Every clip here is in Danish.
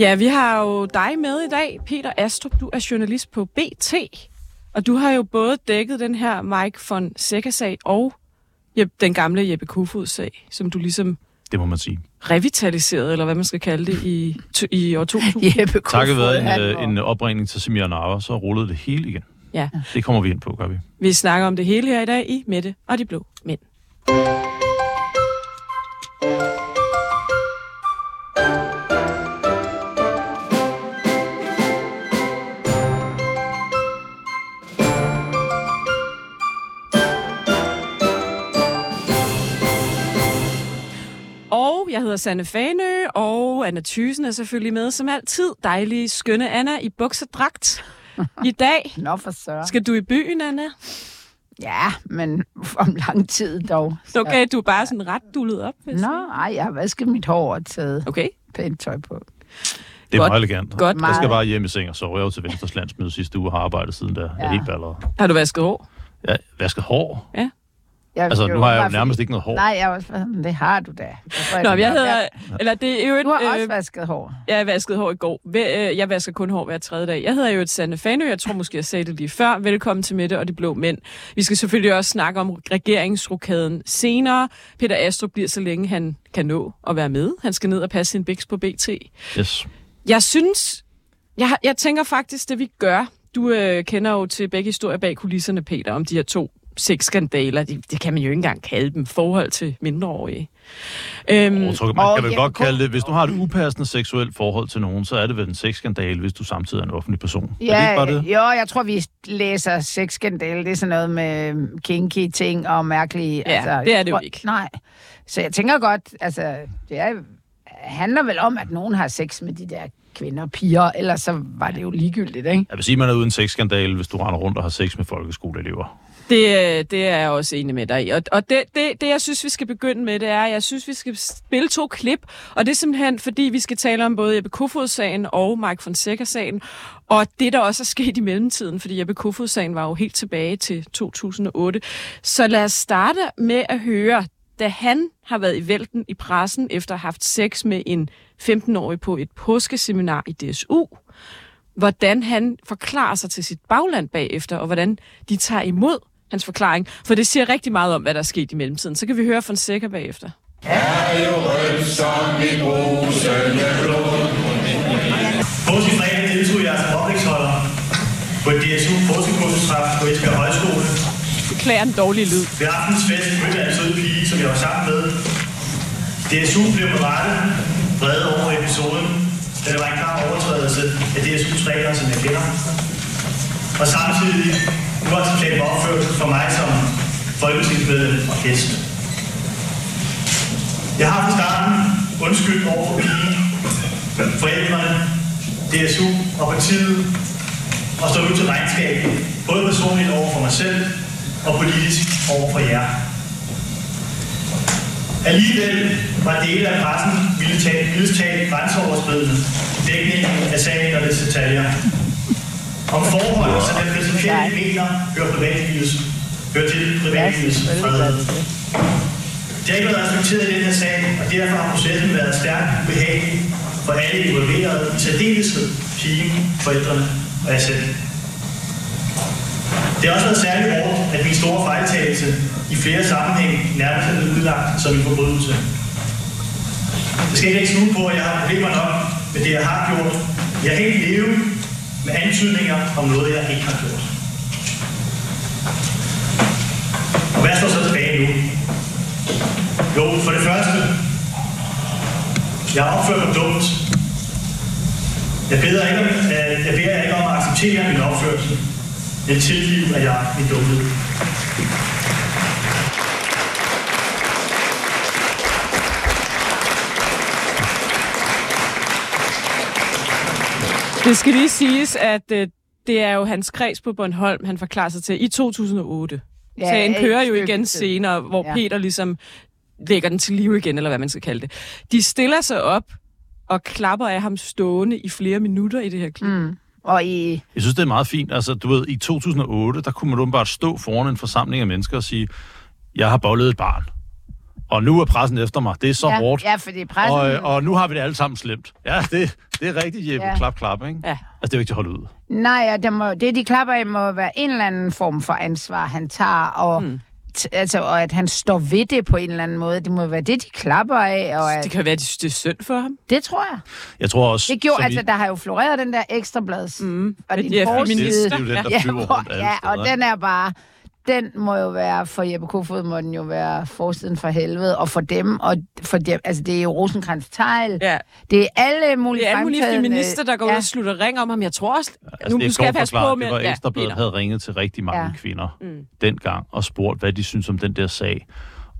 Ja, vi har jo dig med i dag, Peter Astrup. Du er journalist på BT, og du har jo både dækket den her Mike von Seca-sag og den gamle Jeppe Kofod-sag, som du ligesom det må man sige. Revitaliseret, eller hvad man skal kalde det, i, i år 2000. Jeppe Kofod, Takket være en, en opringning til Semir Nava, så rullede det hele igen. Ja. Det kommer vi ind på, gør vi. Vi snakker om det hele her i dag i Mette og de blå mænd. Jeg hedder Sanne Fanø, og Anna Thysen er selvfølgelig med som altid. Dejlige, skønne Anna i buksedragt. I dag Nå for så. skal du i byen, Anna. Ja, men om lang tid dog. Så. Okay, du er bare sådan ret dullet op. Nå, ej, jeg har vasket mit hår og taget okay. pænt tøj på. Det er godt, meget elegant. Godt. Jeg skal bare hjem i seng og sove. Jeg var til Venstres landsmøde sidste uge og har arbejdet siden der. Ja. Jeg er helt balleret. Har du vasket hår? Ja, vasket hår? Ja. Jeg, altså, nu har jeg jo nærmest fordi... ikke noget hår. Nej, jeg var, det har du da. Jeg Nå, jeg hedder... Eller det er jo et, du har også øh, vasket hår. Jeg har vasket hår i går. Øh, jeg vasker kun hår hver tredje dag. Jeg hedder jo et Sande Fanø. Jeg tror måske, jeg sagde det lige før. Velkommen til Mette og de blå mænd. Vi skal selvfølgelig også snakke om regeringsrokaden senere. Peter Astrup bliver så længe han kan nå at være med. Han skal ned og passe sin biks på BT. Yes. Jeg synes... Jeg, jeg tænker faktisk, det vi gør... Du øh, kender jo til begge historier bag kulisserne, Peter, om de her to sexskandaler, det, det kan man jo ikke engang kalde dem, forhold til mindreårige. Øhm, jeg tror, man kan vel godt kalde det, hvis du har et upassende seksuelt forhold til nogen, så er det vel en sexskandale, hvis du samtidig er en offentlig person. Ja, er det ikke bare det? Jo, jeg tror, vi læser sexskandale. Det er sådan noget med kinky ting og mærkelige... Ja, altså, det er det jo ikke. Nej. Så jeg tænker godt, altså, det er, handler vel om, at nogen har sex med de der kvinder og piger, ellers så var det jo ligegyldigt, ikke? Jeg vil sige, at man er uden sexskandale, hvis du render rundt og har sex med folkeskoleelever. Det, øh, det er jeg også enig med dig i. Og, og det, det, det, jeg synes, vi skal begynde med, det er, at jeg synes, vi skal spille to klip. Og det er simpelthen, fordi vi skal tale om både Jeppe Kofod-sagen og Mike Fonseca-sagen. Og det, der også er sket i mellemtiden, fordi Jeppe Kofod-sagen var jo helt tilbage til 2008. Så lad os starte med at høre, da han har været i vælten i pressen efter at have haft sex med en 15-årig på et påskeseminar i DSU, hvordan han forklarer sig til sit bagland bagefter, og hvordan de tager imod hans forklaring, for det siger rigtig meget om, hvad der er sket i mellemtiden. Så kan vi høre Fonseca bagefter. fredag deltog jeg som oplægsholder på et DSU forskningskursusræf på Esbjerg Højskole. Beklager en dårlig lyd. Ved aftens fest mødte jeg en sød pige, som jeg var sammen med. DSU blev med rette vrede over episoden, da det var en klar overtrædelse af DSU's regler, som jeg kender. Og samtidig uacceptabel opførsel for mig som folketingsmedlem og gæst. Jeg har fra starten undskyldt over for pigen, forældrene, DSU og partiet, og står nu til regnskab, både personligt over for mig selv og politisk over for jer. Alligevel var dele af pressen ville tage grænseoverskridende dækningen af sagen og dets detaljer om forhold, som den principielle mener hører, privatlivets, hører til privatlivets fred. Det har ikke været respekteret i den her sag, og derfor har processen været stærkt ubehagelig for alle involverede, i særdeleshed pigen, forældrene og jeg selv. Det har også været særligt hårdt, at min store fejltagelse i flere sammenhæng nærmest er blevet udlagt som en forbrydelse. Jeg skal ikke skjule på, at jeg har problemer nok med det, jeg har gjort. Jeg kan ikke leve med antydninger om noget, jeg ikke har gjort. Og hvad står så tilbage nu? Jo, for det første, jeg har opført mig dumt. Jeg beder, ikke om, øh, jeg beder ikke om at acceptere min opførsel, men tilgive, at jeg er dumhed. Det skal lige siges, at øh, det er jo hans kreds på Bornholm, han forklarer sig til i 2008. Ja, Sagen kører jo igen senere, hvor ja. Peter ligesom lægger den til live igen, eller hvad man skal kalde det. De stiller sig op og klapper af ham stående i flere minutter i det her klip. Mm. Og i... Jeg synes, det er meget fint. Altså, du ved, i 2008, der kunne man bare stå foran en forsamling af mennesker og sige, jeg har bollet et barn. Og nu er pressen efter mig. Det er så ja, hårdt. Ja, fordi pressen... Og, og nu har vi det alle sammen slemt. Ja, det, det er rigtigt, Jeppe. Ja. Klap, klap, ikke? Ja. Altså, det er jo ikke til at holde ud. Nej, ja, det, må, det de klapper af må være en eller anden form for ansvar, han tager, og, mm. t- altså, og at han står ved det på en eller anden måde. Det må være det, de klapper af. Og at, Det kan være, at de synes, det er synd for ham. det tror jeg. Jeg tror også... Det gjorde, altså, I- der har jo floreret den der ekstrablads. Mm. Og din Ja, forside. Det er jo den, der Ja, flyver hvor, rundt alle ja, og den er bare... Den må jo være, for Jeppe Kofod må den jo være forsiden for helvede, og for dem, og for dem, altså det er jo rosenkrantz tegl Ja. det er alle mulige Det er alle mulige feminister, der går ud ja. og slutter ring om ham. Jeg tror også... Altså, nu det er nu skal jeg passe forklaret, på med... Det var ja, Ekstrabladet havde ringet til rigtig mange Ja. ja. kvinder mm. dengang og spurgt, hvad de synes om den der sag.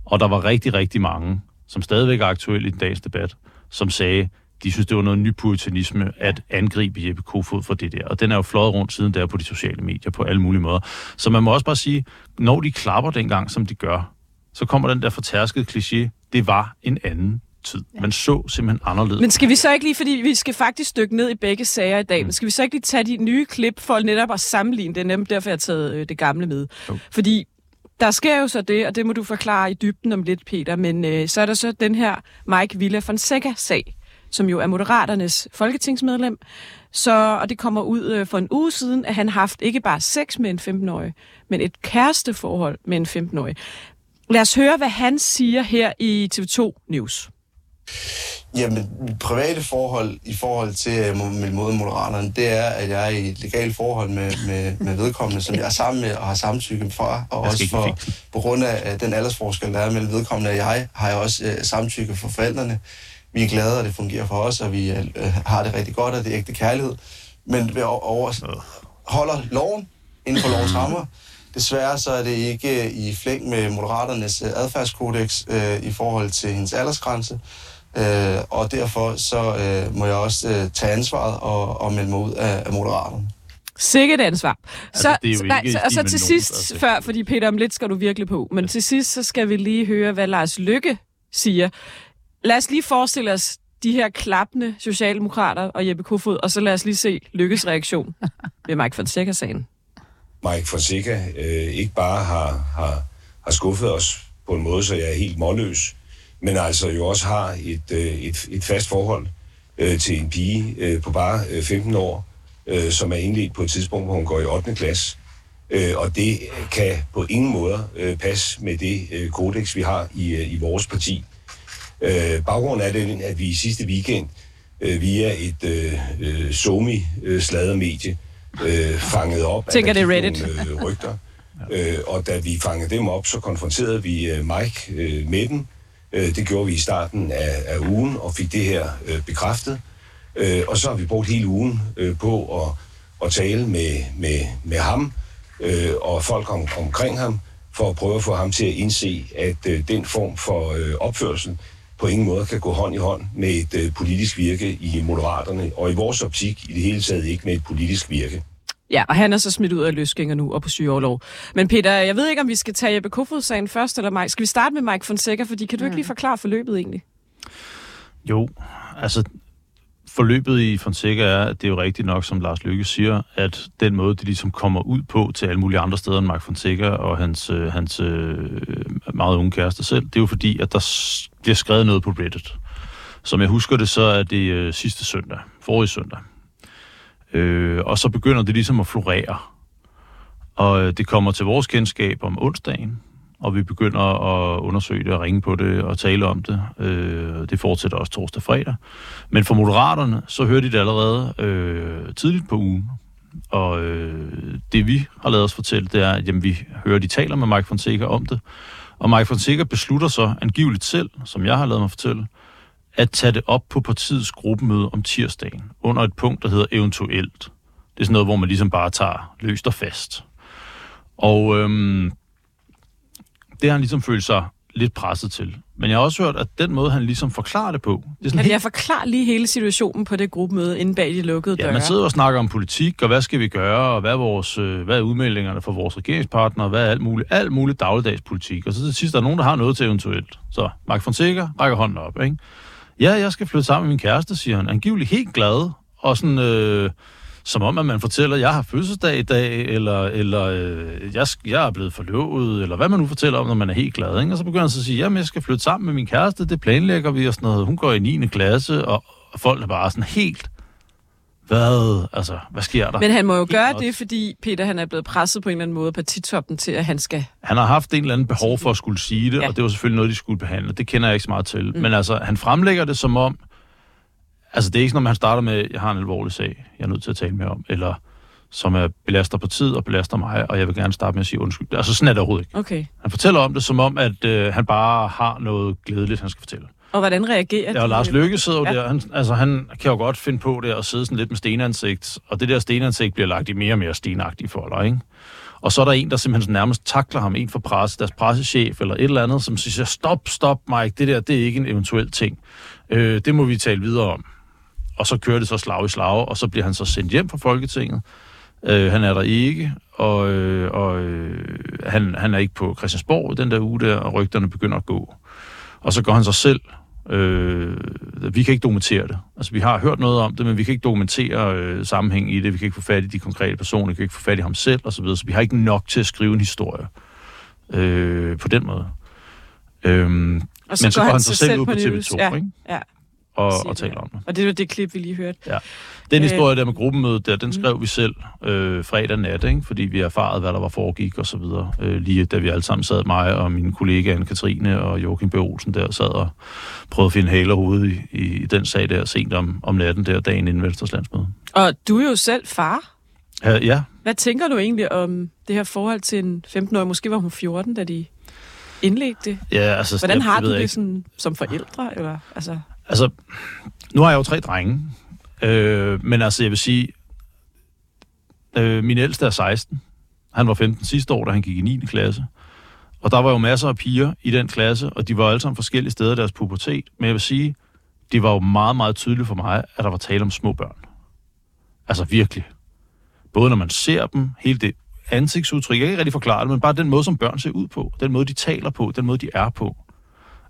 Og der var rigtig, rigtig mange, som stadigvæk er aktuelle i dagens debat, som sagde, de synes, det var noget ny puritanisme at angribe Jeppe Kofod for det der. Og den er jo fløjet rundt siden der på de sociale medier på alle mulige måder. Så man må også bare sige, når de klapper dengang, som de gør, så kommer den der fortærskede kliché, det var en anden tid. Man så simpelthen anderledes. Men skal vi så ikke lige, fordi vi skal faktisk dykke ned i begge sager i dag, men skal vi så ikke lige tage de nye klip for netop at sammenligne det? Nemlig derfor, jeg har taget øh, det gamle med. Jo. Fordi der sker jo så det, og det må du forklare i dybden om lidt, Peter, men øh, så er der så den her Mike Villa Fonseca-sag, som jo er Moderaternes folketingsmedlem. Så, og det kommer ud øh, for en uge siden, at han har haft ikke bare sex med en 15-årig, men et kæresteforhold med en 15-årig. Lad os høre, hvad han siger her i TV2 News. Jamen, mit private forhold i forhold til øh, mod mod moderaterne, det er, at jeg er i et legalt forhold med, med, med vedkommende, som jeg er sammen med og har samtykke fra, og også for, på grund af den aldersforskel, der er mellem vedkommende og jeg, har jeg også øh, samtykke for forældrene. Vi er glade, og det fungerer for os, og vi øh, har det rigtig godt, og det er ægte kærlighed. Men vi over, holder loven inden for lovens rammer. Desværre så er det ikke øh, i flæng med Moderaternes øh, adfærdskodex øh, i forhold til hendes aldersgrænse. Øh, og derfor så øh, må jeg også øh, tage ansvaret og, og melde mig ud af, af Moderaterne. Sikkert ansvar. Så, Altså, det er jo nej, så, og så med til sidst, altså. før, fordi Peter, om lidt skal du virkelig på, men til sidst, så skal vi lige høre, hvad Lars Lykke siger. Lad os lige forestille os de her klappende socialdemokrater og Jeppe Kofod, og så lad os lige se Lykkes reaktion ved Mike Fonseca-sagen. Mike Fonseca øh, ikke bare har, har, har skuffet os på en måde, så jeg er helt målløs, men altså jo også har et, øh, et, et fast forhold øh, til en pige øh, på bare øh, 15 år, øh, som er indledt på et tidspunkt, hvor hun går i 8. klasse. Øh, og det kan på ingen måde øh, passe med det øh, kodex, vi har i, øh, i vores parti. Øh, baggrunden er den, at vi i sidste weekend øh, via et øh, øh, somi-sladermedie øh, fangede op, Tænker, det Reddit. nogle øh, rygter. Øh, og da vi fangede dem op, så konfronterede vi øh, Mike øh, med dem. Øh, det gjorde vi i starten af, af ugen og fik det her øh, bekræftet. Øh, og så har vi brugt hele ugen øh, på at, at tale med, med, med ham øh, og folk om, omkring ham, for at prøve at få ham til at indse, at øh, den form for øh, opførsel på ingen måde kan gå hånd i hånd med et øh, politisk virke i Moderaterne, og i vores optik i det hele taget ikke med et politisk virke. Ja, og han er så smidt ud af løsgænger nu og på sygeoverlov. Men Peter, jeg ved ikke, om vi skal tage Jeppe Kofod-sagen først, eller Mike. Skal vi starte med Mike Fonseca, fordi kan du ikke lige forklare forløbet egentlig? Jo, altså forløbet i Fonseca er, at det er jo rigtigt nok, som Lars Lykke siger, at den måde, det ligesom kommer ud på til alle mulige andre steder end Mark Fonseca og hans, øh, hans øh, meget unge kæreste selv, det er jo fordi, at der bliver skrevet noget på Reddit. Som jeg husker det, så er det øh, sidste søndag, forrige søndag. Øh, og så begynder det ligesom at florere. Og øh, det kommer til vores kendskab om onsdagen, og vi begynder at undersøge det og ringe på det og tale om det. Øh, det fortsætter også torsdag og fredag. Men for moderaterne, så hører de det allerede øh, tidligt på ugen. Og øh, det vi har lavet os fortælle, det er, at jamen, vi hører, de taler med Mike Fonseca om det. Og Mike Fonseca beslutter så angiveligt selv, som jeg har lavet mig fortælle, at tage det op på partiets gruppemøde om tirsdagen, under et punkt, der hedder eventuelt. Det er sådan noget, hvor man ligesom bare tager løst og fast. Og øhm, det har han ligesom følt sig lidt presset til. Men jeg har også hørt, at den måde, han ligesom forklarer det på, det er sådan Kan helt jeg forklare lige hele situationen på det gruppemøde inde bag de lukkede døre? Ja, man sidder og snakker om politik, og hvad skal vi gøre, og hvad er, vores, øh, hvad er udmeldingerne for vores regeringspartnere, og hvad er alt muligt, alt muligt dagligdags politik. Og så til sidst er der nogen, der har noget til eventuelt. Så Mark Fonseca rækker hånden op, ikke? Ja, jeg skal flytte sammen med min kæreste, siger han. Angiveligt helt glad, og sådan, øh, som om, at man fortæller, at jeg har fødselsdag i dag, eller, eller øh, jeg, jeg er blevet forlovet, eller hvad man nu fortæller om, når man er helt glad. Ikke? Og så begynder han så at sige, at jeg skal flytte sammen med min kæreste, det planlægger vi og sådan noget. Hun går i 9. klasse, og, og folk er bare sådan helt, hvad, altså, hvad sker der? Men han må jo gøre det, fordi Peter han er blevet presset på en eller anden måde af partitoppen til, at han skal... Han har haft en eller anden behov for at skulle sige det, ja. og det var selvfølgelig noget, de skulle behandle. Det kender jeg ikke så meget til. Mm. Men altså, han fremlægger det som om, altså det er ikke sådan, at han starter med, jeg har en alvorlig sag, jeg er nødt til at tale med om, eller som er belaster på tid og belaster mig, og jeg vil gerne starte med at sige undskyld. Altså sådan er det overhovedet ikke. Okay. Han fortæller om det som om, at øh, han bare har noget glædeligt, han skal fortælle. Og hvordan reagerer Ja, og? Lars Løkke sidder jo ja. der, han, altså han kan jo godt finde på det og sidde sådan lidt med stenansigt, og det der stenansigt bliver lagt i mere og mere stenagtige folder, ikke? Og så er der en, der simpelthen nærmest takler ham, en fra presse, deres pressechef eller et eller andet, som siger, stop, stop Mike, det der, det er ikke en eventuel ting. Øh, det må vi tale videre om. Og så kører det så slag i slag, og så bliver han så sendt hjem fra Folketinget. Øh, han er der ikke, og, øh, og øh, han, han er ikke på Christiansborg den der uge der, og rygterne begynder at gå. Og så går han sig selv. Øh, vi kan ikke dokumentere det. Altså, vi har hørt noget om det, men vi kan ikke dokumentere øh, sammenhæng i det. Vi kan ikke få fat i de konkrete personer, vi kan ikke få fat i ham selv, og så videre. Så vi har ikke nok til at skrive en historie øh, på den måde. Øhm, Og men så går han sig selv ud på news. TV2, ja. ikke? Ja. Og, og taler om det. Og det var det klip, vi lige hørte. Den Øh, historie der med gruppemødet der, den skrev vi selv øh, fredag nat, ikke? fordi vi erfarede, hvad der var foregik og så videre. Øh, lige da vi alle sammen sad, mig og min kollega Anne-Katrine og Joachim B. Olsen der, sad og prøvede at finde haler hovedet i, i den sag der sent om, om natten der, dagen inden Venstres landsmøde. Og du er jo selv far. Ja, ja, Hvad tænker du egentlig om det her forhold til en 15-årig? Måske var hun 14, da de indledte det. ja altså... Hvordan har jeg du det sådan, som forældre? Eller, altså, Altså, nu har jeg jo tre drenge, øh, men altså, jeg vil sige, øh, min ældste er 16. Han var 15 sidste år, da han gik i 9. klasse. Og der var jo masser af piger i den klasse, og de var alle sammen forskellige steder i deres pubertet. Men jeg vil sige, det var jo meget, meget tydeligt for mig, at der var tale om små børn. Altså virkelig. Både når man ser dem, hele det ansigtsudtryk, jeg kan ikke rigtig forklare det, men bare den måde, som børn ser ud på, den måde, de taler på, den måde, de er på.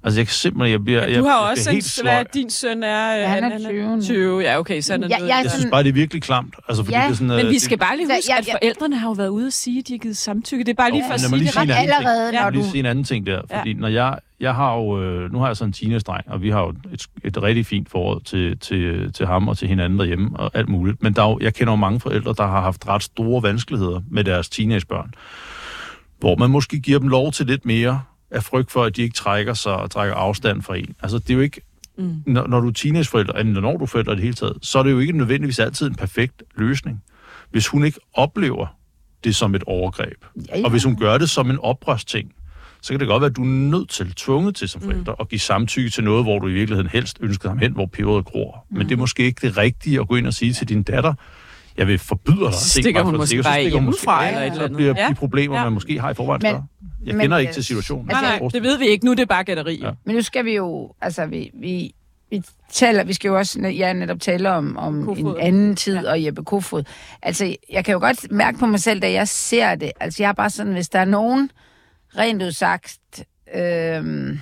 Altså, jeg kan simpelthen, jeg bliver, ja, jeg, du har jeg også bliver en, sløj. din søn er... øh, Ja, han er 20 nu. 20, ja, okay, så er Ja, noget. jeg er Jeg synes sådan- bare, det er virkelig klamt. Altså, fordi Ja, det er sådan, Men øh, vi det- skal bare lige Så huske, jeg- at jeg- forældrene har jo været ude at sige, at de har givet samtykke. Det er bare lige for at sige det ret. allerede, Ja. når Jeg du... lige sige en anden ting der, fordi når jeg, jeg har jo, øh, nu har jeg sådan en teenage-dreng, og vi har jo et, et rigtig fint forhold til, til, til ham og til hinanden derhjemme og alt muligt. Men der er jo, jeg kender jo mange forældre, der har haft ret store vanskeligheder med deres teenagebørn, hvor man måske giver dem lov til lidt mere af frygt for, at de ikke trækker sig og trækker afstand fra en. Altså, det er jo ikke, Mm. når, når du er teenageforældre, eller når du er forældre i det hele taget, så er det jo ikke nødvendigvis altid en perfekt løsning. Hvis hun ikke oplever det som et overgreb, Ja, ja. og hvis hun gør det som en oprørsting, så kan det godt være, at du er nødt til, tvunget til som forældre, at give samtykke til noget, hvor du i virkeligheden helst ønskede ham hen, hvor peberet gror. Men det er måske ikke det rigtige at gå ind og sige til din datter, jeg vil forbyde dig. Så stikker hun måske bare hjemmefra eller et Så bliver Ja. de problemer, Ja. man måske har i forvejen Men-. Jeg men kender ikke til situationen. Nej, nej, det ved vi ikke nu, det er bare gætteri. Ja. Men nu skal vi jo, altså vi, vi, vi taler, vi skal jo også ja, netop tale om, om Kofod. en anden tid ja. og Jeppe Kofod. Altså, jeg kan jo godt mærke på mig selv, da jeg ser det, altså jeg er bare sådan, hvis der er nogen, rent udsagt, øhm,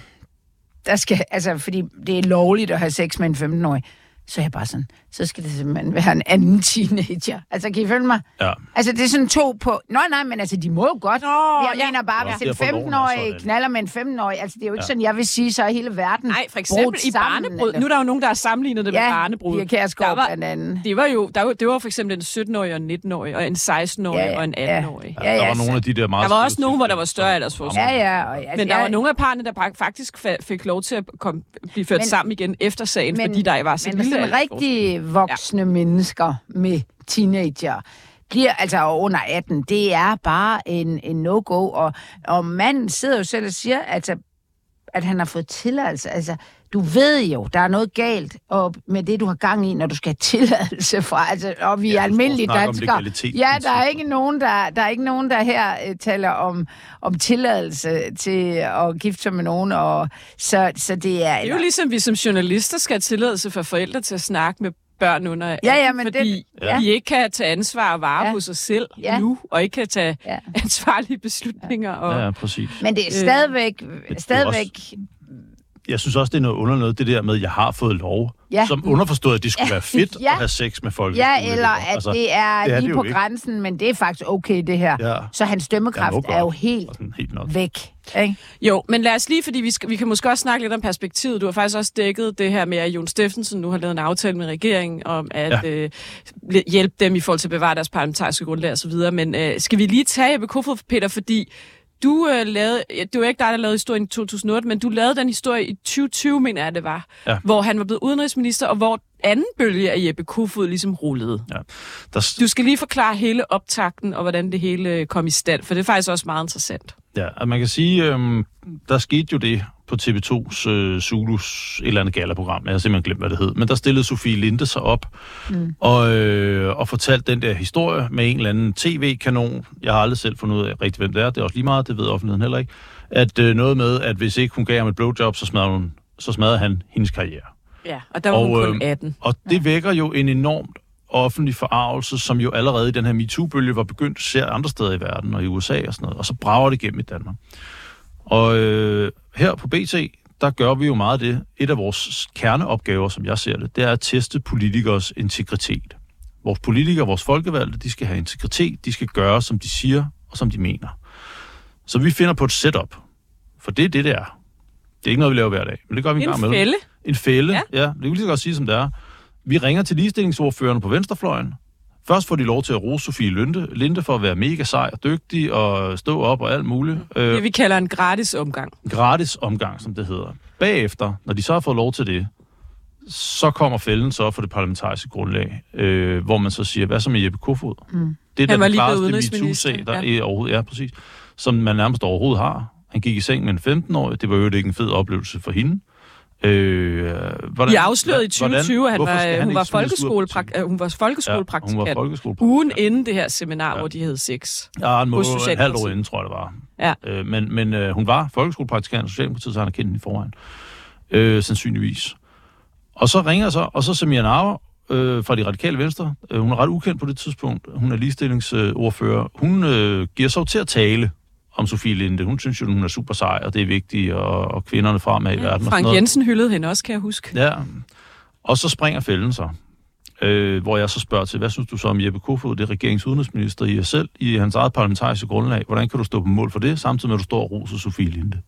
der skal, altså fordi det er lovligt at have sex med en 15-årig, så er jeg bare sådan, så skal det simpelthen være en anden teenager. Altså, kan I følge mig? Ja. Altså, det er sådan to på... Nå, nej, men altså, de må jo godt. Nå, jeg ja. mener bare, Ja, hvis en loven er 15-årig sådan. knaller med en 15-årig, altså, det er jo ikke Ja. sådan, jeg vil sige, så er hele verden Nej, for eksempel i sammen, barnebrud. eller- Nu er der jo nogen, der har sammenlignet det med Ja, barnebrud. Pia Kjærsgaard Der var- blandt andet. Det var jo, der var, det var for eksempel en 17-årig og en 19-årig, og en 16-årig Ja, ja, og en ja. 18-årig. Ja, der ja, var så- nogle af de der meget... Der var også nogen, hvor der var større aldersforskel. Ja, ja. Og, altså, Men der jeg, var nogle af parerne, der faktisk fa- fik lov til at komme, blive ført Men- sammen igen efter sagen, men- fordi der var så lille sådan rigtig voksne ja. mennesker med teenager bliver altså under 18, det er bare en, en no-go. Og, og manden sidder jo selv og siger, altså, at han har fået tilladelse. Altså, du ved jo, der er noget galt og med det, du har gang i, når du skal have tilladelse fra. Altså, og vi Ja, er almindelige danskere. Ja, der er ikke nogen, der, der, er ikke nogen, der her øh, taler om, om tilladelse til at gifte sig med nogen. Og, så, så det er... Det er jo ligesom, vi som journalister skal have tilladelse for forældre til at snakke med børn under 18, Ja, ja, men det- fordi ja. de ikke kan tage ansvar og vare Ja. på sig selv Ja. nu, og ikke kan tage Ja. ansvarlige beslutninger. Og, Ja, ja, præcis. Men det er Øh, stadigvæk, er stadigvæk jeg synes også, det er noget under noget, det der med, at jeg har fået lov. Ja. Som underforstået, at det skulle Ja. være fedt Ja. at have sex med folk. Ja, eller at altså, det er, det er lige det på ikke. grænsen, men det er faktisk okay, det her. Ja. Så hans dømmekraft Ja, er jo helt Sådan helt nok. væk. Ikke? Jo, men lad os lige, fordi vi, skal, vi kan måske også snakke lidt om perspektivet. Du har faktisk også dækket det her med, at Jon Steffensen nu har lavet en aftale med regeringen om at Ja. ja. øh, hjælpe dem i forhold til at bevare deres parlamentariske grundlag osv. Men øh, skal vi lige tage Jeppe Kofod, Peter, fordi du øh, lavede, det var ikke dig, der lavede historien i 2008, men du lavede den historie i 2020, mener jeg det var, Ja. hvor han var blevet udenrigsminister, og hvor anden bølge af Jeppe Kofod ligesom rullede. Ja. Der, Du skal lige forklare hele optakten, og hvordan det hele øh, kom i stand, for det er faktisk også meget interessant. Ja, at man kan sige, øhm, der skete jo det på TV2's øh, Zulus et eller andet gala-program. Jeg har simpelthen glemt, hvad det hed. Men der stillede Sofie Linde sig op mm. og, øh, og fortalte den der historie med en eller anden tv-kanon. Jeg har aldrig selv fundet ud af rigtig, hvem det er. Det er også lige meget, det ved offentligheden heller ikke. At øh, noget med, at hvis ikke hun gav ham et blowjob, så smadrede, hun, så smadrede han hendes karriere. Ja, og der var og, hun kun øh, 18. Og det vækker jo en enormt offentlig forarvelse, som jo allerede i den her MeToo-bølge var begyndt ser andre steder i verden og i USA og sådan noget, og så brager det igennem i Danmark. Og øh, her på BT, der gør vi jo meget af det. Et af vores kerneopgaver, som jeg ser det, det er at teste politikers integritet. Vores politikere, vores folkevalgte, de skal have integritet, de skal gøre, som de siger og som de mener. Så vi finder på et setup, for det er det, det er. Det er ikke noget, vi laver hver dag, men det gør vi en, En gang med. fælde. En fælde, Ja. ja. ja. Det kan vi lige så godt sige, som det er. Vi ringer til ligestillingsordførerne på venstrefløjen. Først får de lov til at rose Sofie Linde, Linde for at være mega sej og dygtig og stå op og alt muligt. Øh, Det vi kalder en gratis omgang. gratis omgang, som det hedder. Bagefter, når de så har fået lov til det, så kommer fælden så for det parlamentariske grundlag, øh, hvor man så siger, hvad så med Jeppe Kofod? Mm. Det er den klareste MeToo-sag, der ja. er overhovedet, ja, præcis, som man nærmest overhovedet har. Han gik i seng med en 15-årig, det var jo ikke en fed oplevelse for hende. Øh, hvordan, Vi afslørede i 2020, at han var, han hun, var folkeskoleprak- øh, hun var folkeskolepraktikant. Ja, hun var folkeskolepraktikant. Ugen inden det her seminar, ja. hvor de havde sex. Ja, en, må, hos en Socialdemokratiet. år inden, tror jeg, det var. Ja. Øh, men men øh, hun var folkeskolepraktikant i Socialdemokratiet, så han har kendt hende i forvejen. Øh, sandsynligvis. Og så ringer så, og så Samia Nauer øh, fra de radikale venstre. Øh, hun er ret ukendt på det tidspunkt. Hun er ligestillingsordfører. Hun øh, giver sig til at tale om Sofie Linde. Hun synes jo, hun er super sej, og det er vigtigt, og, og kvinderne fremad i verden. og sådan Frank noget. Jensen hyldede hende også, kan jeg huske. Ja, og så springer fælden så. Øh, hvor jeg så spørger til, hvad synes du så om Jeppe Kofod, det er udenrigsminister i jer selv, i hans eget parlamentariske grundlag. Hvordan kan du stå på mål for det, samtidig med at du står og roser Sofie Linde?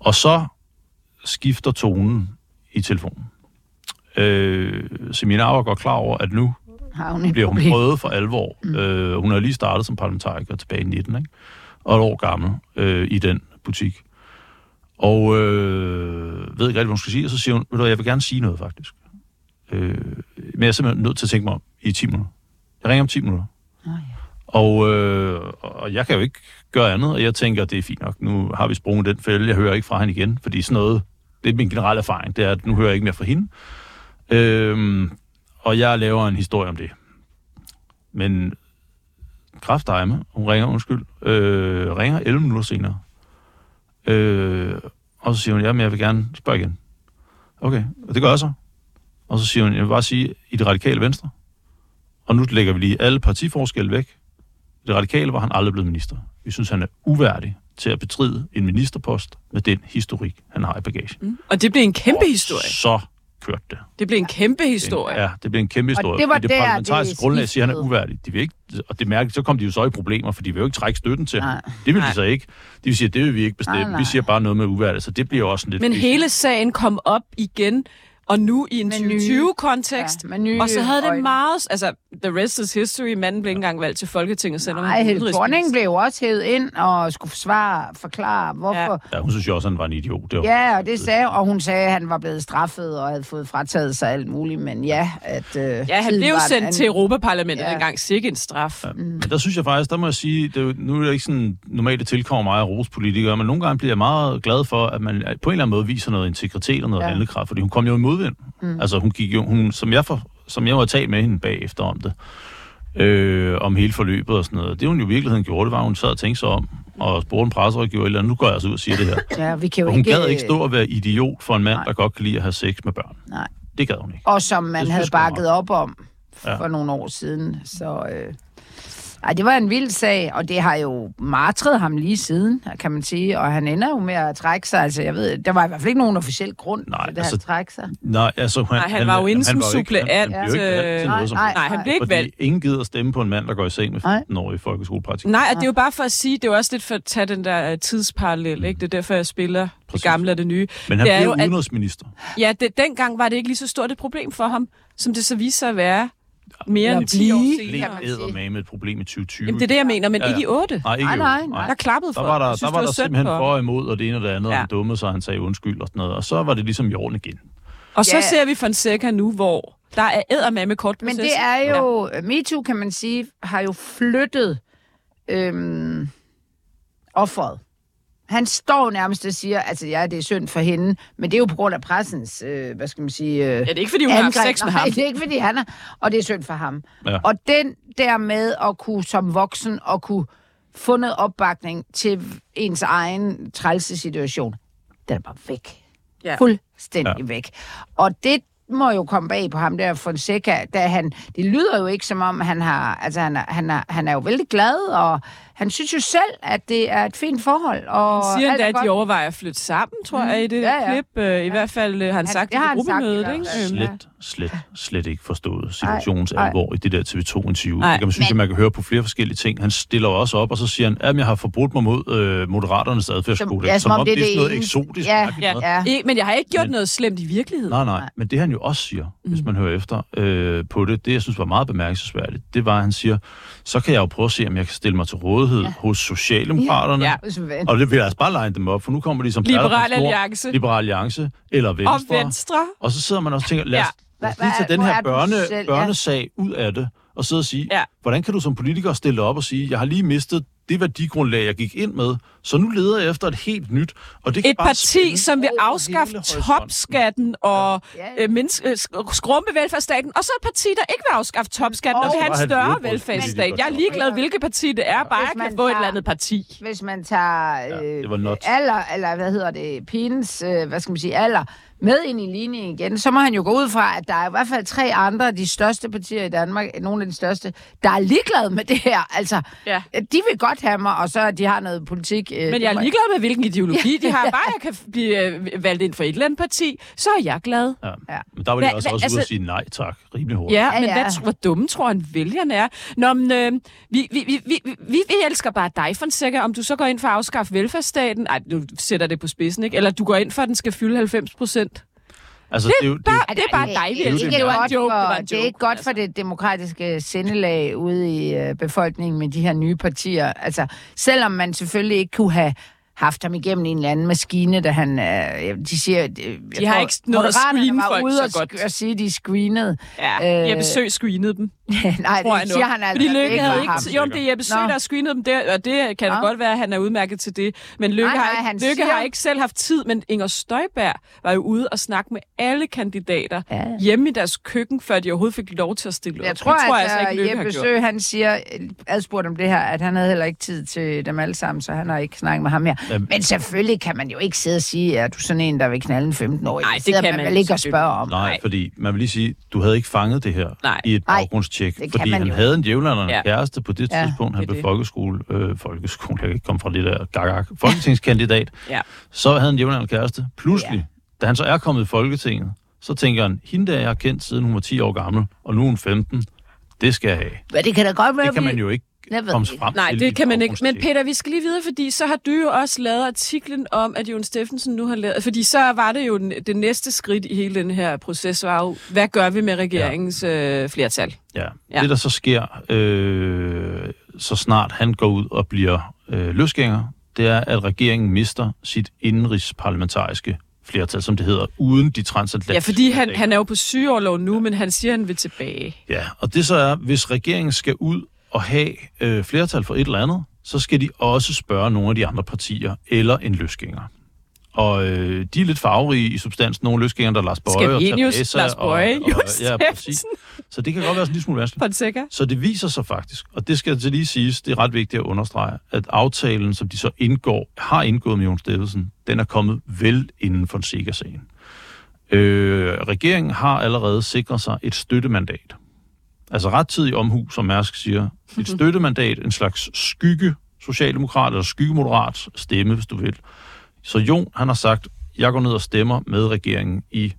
Og så skifter tonen i telefonen. Øh, Semina var godt klar over, at nu Har hun bliver hun prøvet for alvor. Mm. Øh, hun har lige startet som parlamentariker tilbage i 19, ikke? Og et år gammel øh, i den butik. Og øh, ved ikke rigtig, hvad hun skal sige, og så siger hun, ved du jeg vil gerne sige noget faktisk. Øh, men jeg er simpelthen nødt til at tænke mig om i 10 minutter. Jeg ringer om 10 minutter. Nå, ja. Og, øh, og jeg kan jo ikke gøre andet, og jeg tænker, det er fint nok. Nu har vi sprunget den fælde, jeg hører ikke fra hende igen, fordi sådan noget, det er min generelle erfaring, det er, at nu hører jeg ikke mere fra hende. Øh, og jeg laver en historie om det. Men kraftdejme, hun ringer, undskyld, øh, ringer 11 minutter senere. Øh, og så siger hun, jamen jeg vil gerne spørge igen. Okay, og det gør jeg så. Og så siger hun, jeg vil bare sige, i det radikale venstre, og nu lægger vi lige alle partiforskelle væk. I det radikale var han aldrig blevet minister. Vi synes, han er uværdig til at betride en ministerpost med den historik, han har i bagagen. Mm. Og det blev en kæmpe historie. Så kørte det. Det blev en kæmpe historie. Ja, det blev en kæmpe historie. det var det der, parlamentariske det grundlag siger, at han er uværdig. De vil ikke, og det mærkeligt, så kom de jo så i problemer, for de vil jo ikke trække støtten til ham. Det vil Nej. de så ikke. De vil sige, at det vil vi ikke bestemme. Nej, nej. Vi siger bare noget med uværdigt, så det bliver jo også sådan lidt... Men hele sagen kom op igen, og nu i en Med nye- 2020-kontekst. Ja, og så havde det øjne. meget... Altså, the rest is history. Manden blev ikke engang valgt til Folketinget, selvom Nej, Helle Thorning blev jo også hævet ind og skulle forsvare, forklare, hvorfor. Ja, hun synes jo også, at han var en idiot. Det var, Ja, og det sagde, og hun sagde, at han var blevet straffet og havde fået frataget sig alt muligt, men ja, at øh, Ja, han blev var en sendt anden. til Europaparlamentet Ja. ja. engang. Sikke en straf. Ja. Men der synes jeg faktisk, der må jeg sige, det er jo, nu er det ikke sådan normalt, det tilkommer mig at rose politikere, men nogle gange bliver jeg meget glad for, at man på en eller anden måde viser noget integritet og noget Ja. ja. handlekraft, fordi hun kom jo i modvind. Mm. Altså hun gik jo, hun, som jeg, for, som jeg var talt med hende bagefter om det, øh, om hele forløbet og sådan noget. Det hun jo i virkeligheden gjorde, det var, at hun sad og tænkte sig om, og spurgte en presserådgiver eller nu går jeg altså ud og siger det her. Ja, vi kan jo Og hun ikke... gad ikke stå og være idiot for en mand, Nej. der godt kan lide at have sex med børn. Nej. Det gad hun ikke. Og som man Det havde bakket op om Ja. for nogle år siden. Så, øh, Ej, det var en vild sag, og det har jo martret ham lige siden, kan man sige. Og han ender jo med at trække sig. Altså, jeg ved, der var i hvert fald ikke nogen officiel grund Nej, til det altså, at trække sig. Nej, altså, han, Nej, han var jo inde som suppleant, Han, han blev ikke valgt til noget som nej. Nej, han blev ikke Fordi valgt. ingen gider stemme på en mand, der går i seng med Nej. 15-årige folkeskolepraktik. Nej, og det er jo bare for at sige, det er jo også lidt for at tage den der øh, tidsparallel, ikke? Det er derfor, jeg spiller Præcis. det gamle og det nye. Men han det blev jo, at- udenrigsminister. Ja, det, dengang var det ikke lige så stort et problem for ham, som det så viste sig at være mere end 10 år senere. Blev sige. æder med et problem i 2020. Jamen, det er det, jeg mener, men Ja, ja. ikke i 8. Nej, ikke Nej, nej, nej. Der klappede for Der var der, synes, der, var det der simpelthen for og imod, og det ene og det andet, ja. Og han dummede sig, han sagde undskyld og sådan noget. Og så var det ligesom i orden igen. Og så Ja. ser vi Fonseca nu, hvor der er æder med kort Men proces. det er jo, ja. MeToo kan man sige, har jo flyttet øhm, offeret. Han står nærmest og siger, altså ja, det er synd for hende, men det er jo på grund af pressens, øh, hvad skal man sige... Øh, Ja, det er ikke, fordi hun har haft angreb. sex med Nej, ham. det er ikke, fordi han er, og det er synd for ham. Ja. Og den der med at kunne som voksen og kunne få noget opbakning til ens egen trælse situation, den er bare væk. Ja. Fuldstændig ja. væk. Og det må jo komme bag på ham der, Fonseca, da han, det lyder jo ikke som om, han har, altså han er, han er, han er jo vældig glad, og han synes jo selv, at det er et fint forhold. Og Han siger endda, at de overvejer at flytte sammen, tror jeg, i det Ja, ja, ja. ja. klip. Øh, I hvert fald øh, har han sagt det i sagt i gruppemødet, ikke? Slet, slet, slet ikke forstået situationens alvor i det der TV2-interview. Nej. Det kan man synes, Men- at man kan høre på flere forskellige ting. Han stiller også op, og så siger han, at jeg har forbrudt mig mod øh, moderaternes adfærdskodex. ja, som om det er det er sådan noget eneste- eksotisk. Ja, Ja. Ja. Ikke, men jeg har ikke gjort Men- noget slemt i virkeligheden. Nej, nej, men det han jo også siger, mm. hvis man hører efter øh, på det, det jeg synes var meget bemærkelsesværdigt, det var, at han siger, så kan jeg jo prøve at se, om jeg kan stille mig til rådighed ja. hos Socialdemokraterne. Ja. Vil. Og det vil altså bare line dem op, for nu kommer de som Liberal. Alliance Liberal Alliance eller Venstre. og Venstre. Og så sidder man også og tænker, lad os, Ja. lad os lige tage den her er børne? Ja. børnesag ud af det, og sidde og sige, Ja. Hvordan kan du som politiker stille op og sige, jeg har lige mistet det værdigrundlag, jeg gik ind med, så nu leder jeg efter et helt nyt. Og det kan Et bare parti, som vil afskaffe topskatten og Ja, ja. øh, mindske, øh, sk- skrumpe velfærdsstaten, og så et parti, der ikke vil afskaffe topskatten og, Og- vil have en større velfærdsstat. Jeg er ligeglad, hvilket parti det er, bare Hvis jeg kan få et eller andet parti. Hvis man tager øh, nuts. alder, eller hvad hedder det, pines, øh, hvad skal man sige, alder, med ind i ligningen igen, så må han jo gå ud fra, at der er i hvert fald tre andre af de største partier i Danmark, nogle af de største, der er ligeglade med det her. Altså, Ja. de vil godt have mig, og så de har noget politik. Øh, Men jeg er ligeglad med, hvilken ideologi de har. Bare jeg kan blive øh, valgt ind for et eller andet parti, så er jeg glad. Ja. Ja. Men der vil jeg Hvad- også, hvad- også ud og altså- sige nej tak, rimelig hurtigt. Ja, Ja, men ja. Hvad, hvor dumme tror han vælgerne er? Nå, men, øh, vi, vi, vi, vi, vi, vi elsker bare dig, Fonseca. Om du så går ind for at afskaffe velfærdsstaten, ej, du sætter det på spidsen, ikke? Eller du går ind for, at den skal fylde 90 procent. Altså, det, er jo, det, bare- Ej, det er bare dig, vi det er elsker. ikke Det var en godt joke, for- det var en Det er ikke godt altså. for det demokratiske sindelag ude i øh, befolkningen med de her nye partier. Altså, selvom man selvfølgelig ikke kunne have haft ham igennem en eller anden maskine, da han... Øh, de siger... Øh, De har ikke nået at screene var folk ude så og, godt. og sige, at de screenede. Ja, Øh, Jeppe Sø screenede dem, Nej, tror jeg det nu. siger han altså. Fordi det Lykke ikke havde ikke... ham. Jo, det er Jeppe Sø, Nå. der har screenet dem der, og det kan da Nå. godt være, at han er udmærket til det. Men Lykke, Nej, nej, har, ikke, Lykke siger- har ikke selv haft tid, men Inger Støjberg var jo ude og snakke med alle kandidater Ja. hjemme i deres køkken, før de overhovedet fik lov til at stille Jeg op. tror, det tror jeg altså, ikke, Lykke har Jeppe. Sø, han siger, adspurgt om det her, at han havde heller ikke tid til dem alle sammen, så han har ikke snakket med ham mere. Jamen. Men selvfølgelig kan man jo ikke sidde og sige, at du er sådan en, der vil knalde en 15-årig. Nej, det sidder kan man man vel ikke at spørge om. Nej, Nej. fordi man vil lige sige, du havde ikke fanget det her Nej. i et Nej, baggrundstjek, det kan fordi man han jo. havde en jævnaldrende Ja. kæreste på det Ja, tidspunkt, han det blev det. folkeskole, øh, folkeskole, jeg kan ikke komme fra det der gagak, folketingskandidat, Ja. så havde han en jævnaldrende kæreste. Pludselig, ja. da han så er kommet i Folketinget, så tænker han, hende der jeg har kendt siden hun var 10 år gammel, og nu er hun 15, det skal jeg have. Men det kan da godt være, Det kan man jo ikke Jeg ved komme ikke. frem Nej, til i det kan man ikke. Men. Peter, vi skal lige videre, fordi så har du jo også lavet artiklen om, at Jon Steffensen nu har lavet... Fordi så var det jo den, det næste skridt i hele den her proces, var jo, hvad gør vi med regeringens øh, flertal? Ja. Ja. ja. Det, der så sker, øh, så snart han går ud og bliver øh, løsgænger, det er, at regeringen mister sit indrigsparlamentariske flertal, som det hedder, uden de transatlantiske Ja, fordi han, han er jo på sygeoverlov nu, men han siger, at han vil tilbage. Ja, og det så er, hvis regeringen skal ud og have øh, flertal for et eller andet, så skal de også spørge nogle af de andre partier, eller en løsgænger. Og øh, de er lidt farverige i substansen. Nogle løsgængere, der er Lars Bøje og. Lars Boje, og, og, Jon ja, præcis. Så det kan godt være sådan en lille smule vanskeligt. Fonseca? Så det viser sig faktisk, og det skal til lige siges, det er ret vigtigt at understrege, at aftalen, som de så indgår, har indgået med Jon Steffensen, den er kommet vel inden for sagen. Øh, regeringen har allerede sikret sig et støttemandat. Altså rettidig omhu, som Mærsk siger. Et støttemandat, en slags skygge socialdemokrat eller skyggemoderat stemme, hvis du vil. Så Jon, han har sagt, jeg går ned og stemmer med regeringen i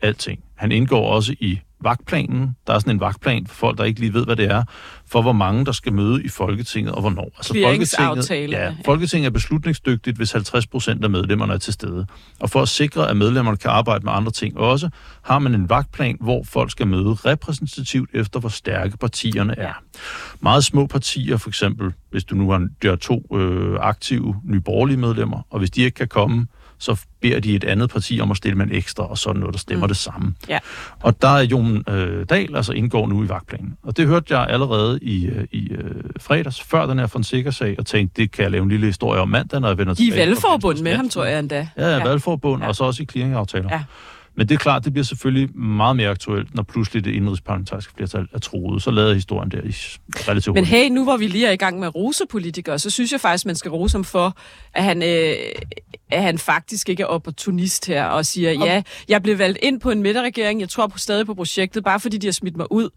alting. Han indgår også i vagtplanen. Der er sådan en vagtplan for folk, der ikke lige ved, hvad det er, for hvor mange, der skal møde i Folketinget og hvornår. Altså Clearingsaftalerne. ja, Folketinget er beslutningsdygtigt, hvis 50 procent af medlemmerne er til stede. Og for at sikre, at medlemmerne kan arbejde med andre ting også, har man en vagtplan, hvor folk skal møde repræsentativt efter, hvor stærke partierne er. Meget små partier, for eksempel, hvis du nu har er to øh, aktive nyborgerlige medlemmer, og hvis de ikke kan komme, så beder de et andet parti om at stille med en ekstra, og sådan noget, der stemmer mm. det samme. Ja. Og der er Jon øh, Dahl, altså indgår nu i vagtplanen. Og det hørte jeg allerede i, øh, i øh, fredags, før den her Fonseca-sag, og tænkte, det kan jeg lave en lille historie om mandag, når jeg vender De er tilbage. fra valgforbund med ham, tror jeg endda. Ja, ja, valgforbund, ja. og så også i clearingaftaler. Ja. Men det er klart, det bliver selvfølgelig meget mere aktuelt, når pludselig det indrigsparlamentariske flertal er troet. Så lavede historien der i relativt Men hey, nu hvor vi lige er i gang med at rose politikere, så synes jeg faktisk, man skal rose ham for, at han, øh, at han faktisk ikke er opportunist her og siger, ja, jeg blev valgt ind på en midterregering, jeg tror på, stadig på projektet, bare fordi de har smidt mig ud,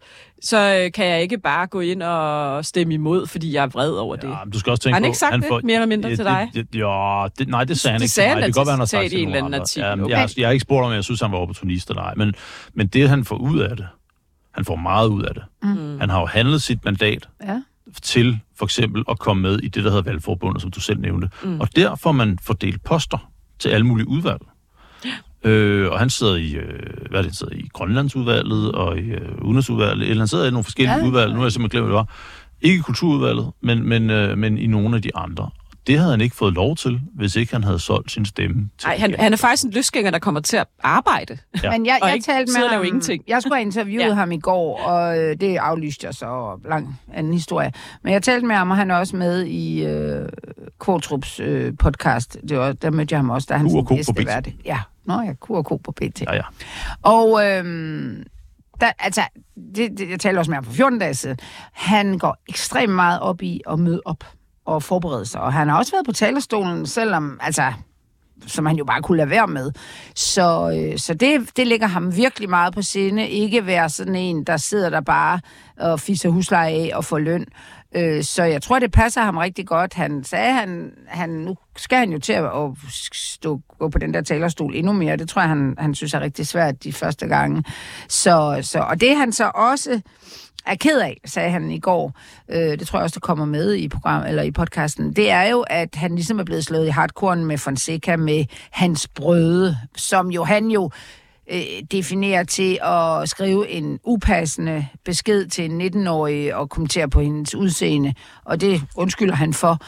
så øh, kan jeg ikke bare gå ind og stemme imod, fordi jeg er vred over det. Ja, men du skal også tænke Har han på, ikke sagt det, mere eller mindre Ja, til dig? Det, det, ja, det, nej, det sagde han Det ikke sagde til han mig. Det kan godt være, han har sagt til en nogle eller anden andre. artikel, Ja, okay. jeg, jeg har ikke spurgt, om jeg synes, han var opportunist eller ej. Men, men det, han får ud af det, han får meget ud af det. Mm. Han har jo handlet sit mandat Ja. til for eksempel at komme med i det, der hedder valgforbundet, som du selv nævnte. Mm. Og der får man fordelt poster til alle mulige udvalg. Øh, og han sidder i, øh, hvad er det, sidder i Grønlandsudvalget og i øh, Udenrigsudvalget, eller han sidder i nogle forskellige ja. udvalg, nu har jeg simpelthen glemt, hvad det var. Ikke i kulturudvalget, men, men, øh, men i nogle af de andre. Det havde han ikke fået lov til, hvis ikke han havde solgt sin stemme til Nej, han, han er faktisk en løsgænger, der kommer til at arbejde. Ja. Men jeg, jeg ikke talte med ham. ingenting. Jeg skulle have interviewet Ja. ham i går, og øh, det aflyste jeg så og lang anden historie. Men jeg talte med ham, og han er også med i øh, Kvartrups øh, podcast. Det var, der mødte jeg ham også, da han BT. gæstevært. Ja, nå ja, Q og K på BT. Ja, ja. Og øhm, der, altså, det, det, jeg talte også med ham for 14 dage siden. Han går ekstremt meget op i at møde op og forberede sig. Og han har også været på talerstolen, selvom, altså, som han jo bare kunne lade være med. Så, øh, så det, det ligger ham virkelig meget på sinde. Ikke være sådan en, der sidder der bare og fisser husleje af og får løn. Øh, så jeg tror, det passer ham rigtig godt. Han sagde, han, han nu skal han jo til at at stå, gå på den der talerstol endnu mere. Det tror jeg, han, han synes er rigtig svært de første gange. Så, så, og det han så også er ked af, sagde han i går, øh, det tror jeg også, der kommer med i program eller i podcasten, det er jo, at han ligesom er blevet slået i hardcore med Fonseca med hans brøde, som jo han jo øh, definerer til at skrive en upassende besked til en 19-årig og kommentere på hendes udseende, og det undskylder han for.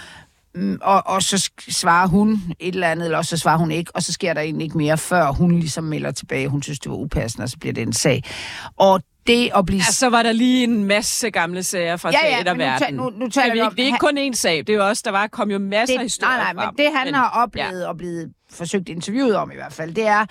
Mm, og, og så svarer hun et eller andet, eller også så svarer hun ikke, og så sker der egentlig ikke mere, før hun ligesom melder tilbage, hun synes, det var upassende, og så bliver det en sag. Og det at blive... Ja, så var der lige en masse gamle sager fra Ja, ja, teaterverdenen. men nu nu- nu taler vi om- det er ikke kun én sag, det er jo også, der var, kom jo masser af historier nej, nej, men det han har oplevet og blevet forsøgt interviewet om i hvert fald, det er,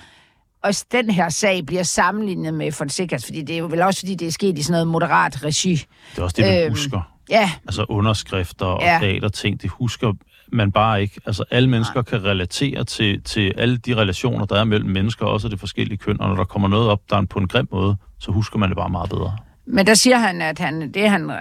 at den her sag bliver sammenlignet med Fonsecas, fordi det er jo vel også, fordi det er sket i sådan noget moderat regi. Det er også det, man Øhm, husker. Ja, Altså underskrifter og Ja. teaterting, det husker man bare ikke. Altså alle mennesker kan relatere til, til alle de relationer, der er mellem mennesker, også det forskellige køn, og når der kommer noget op, der er på en grim måde, så husker man det bare meget bedre. men der siger han, at han, det er han øh,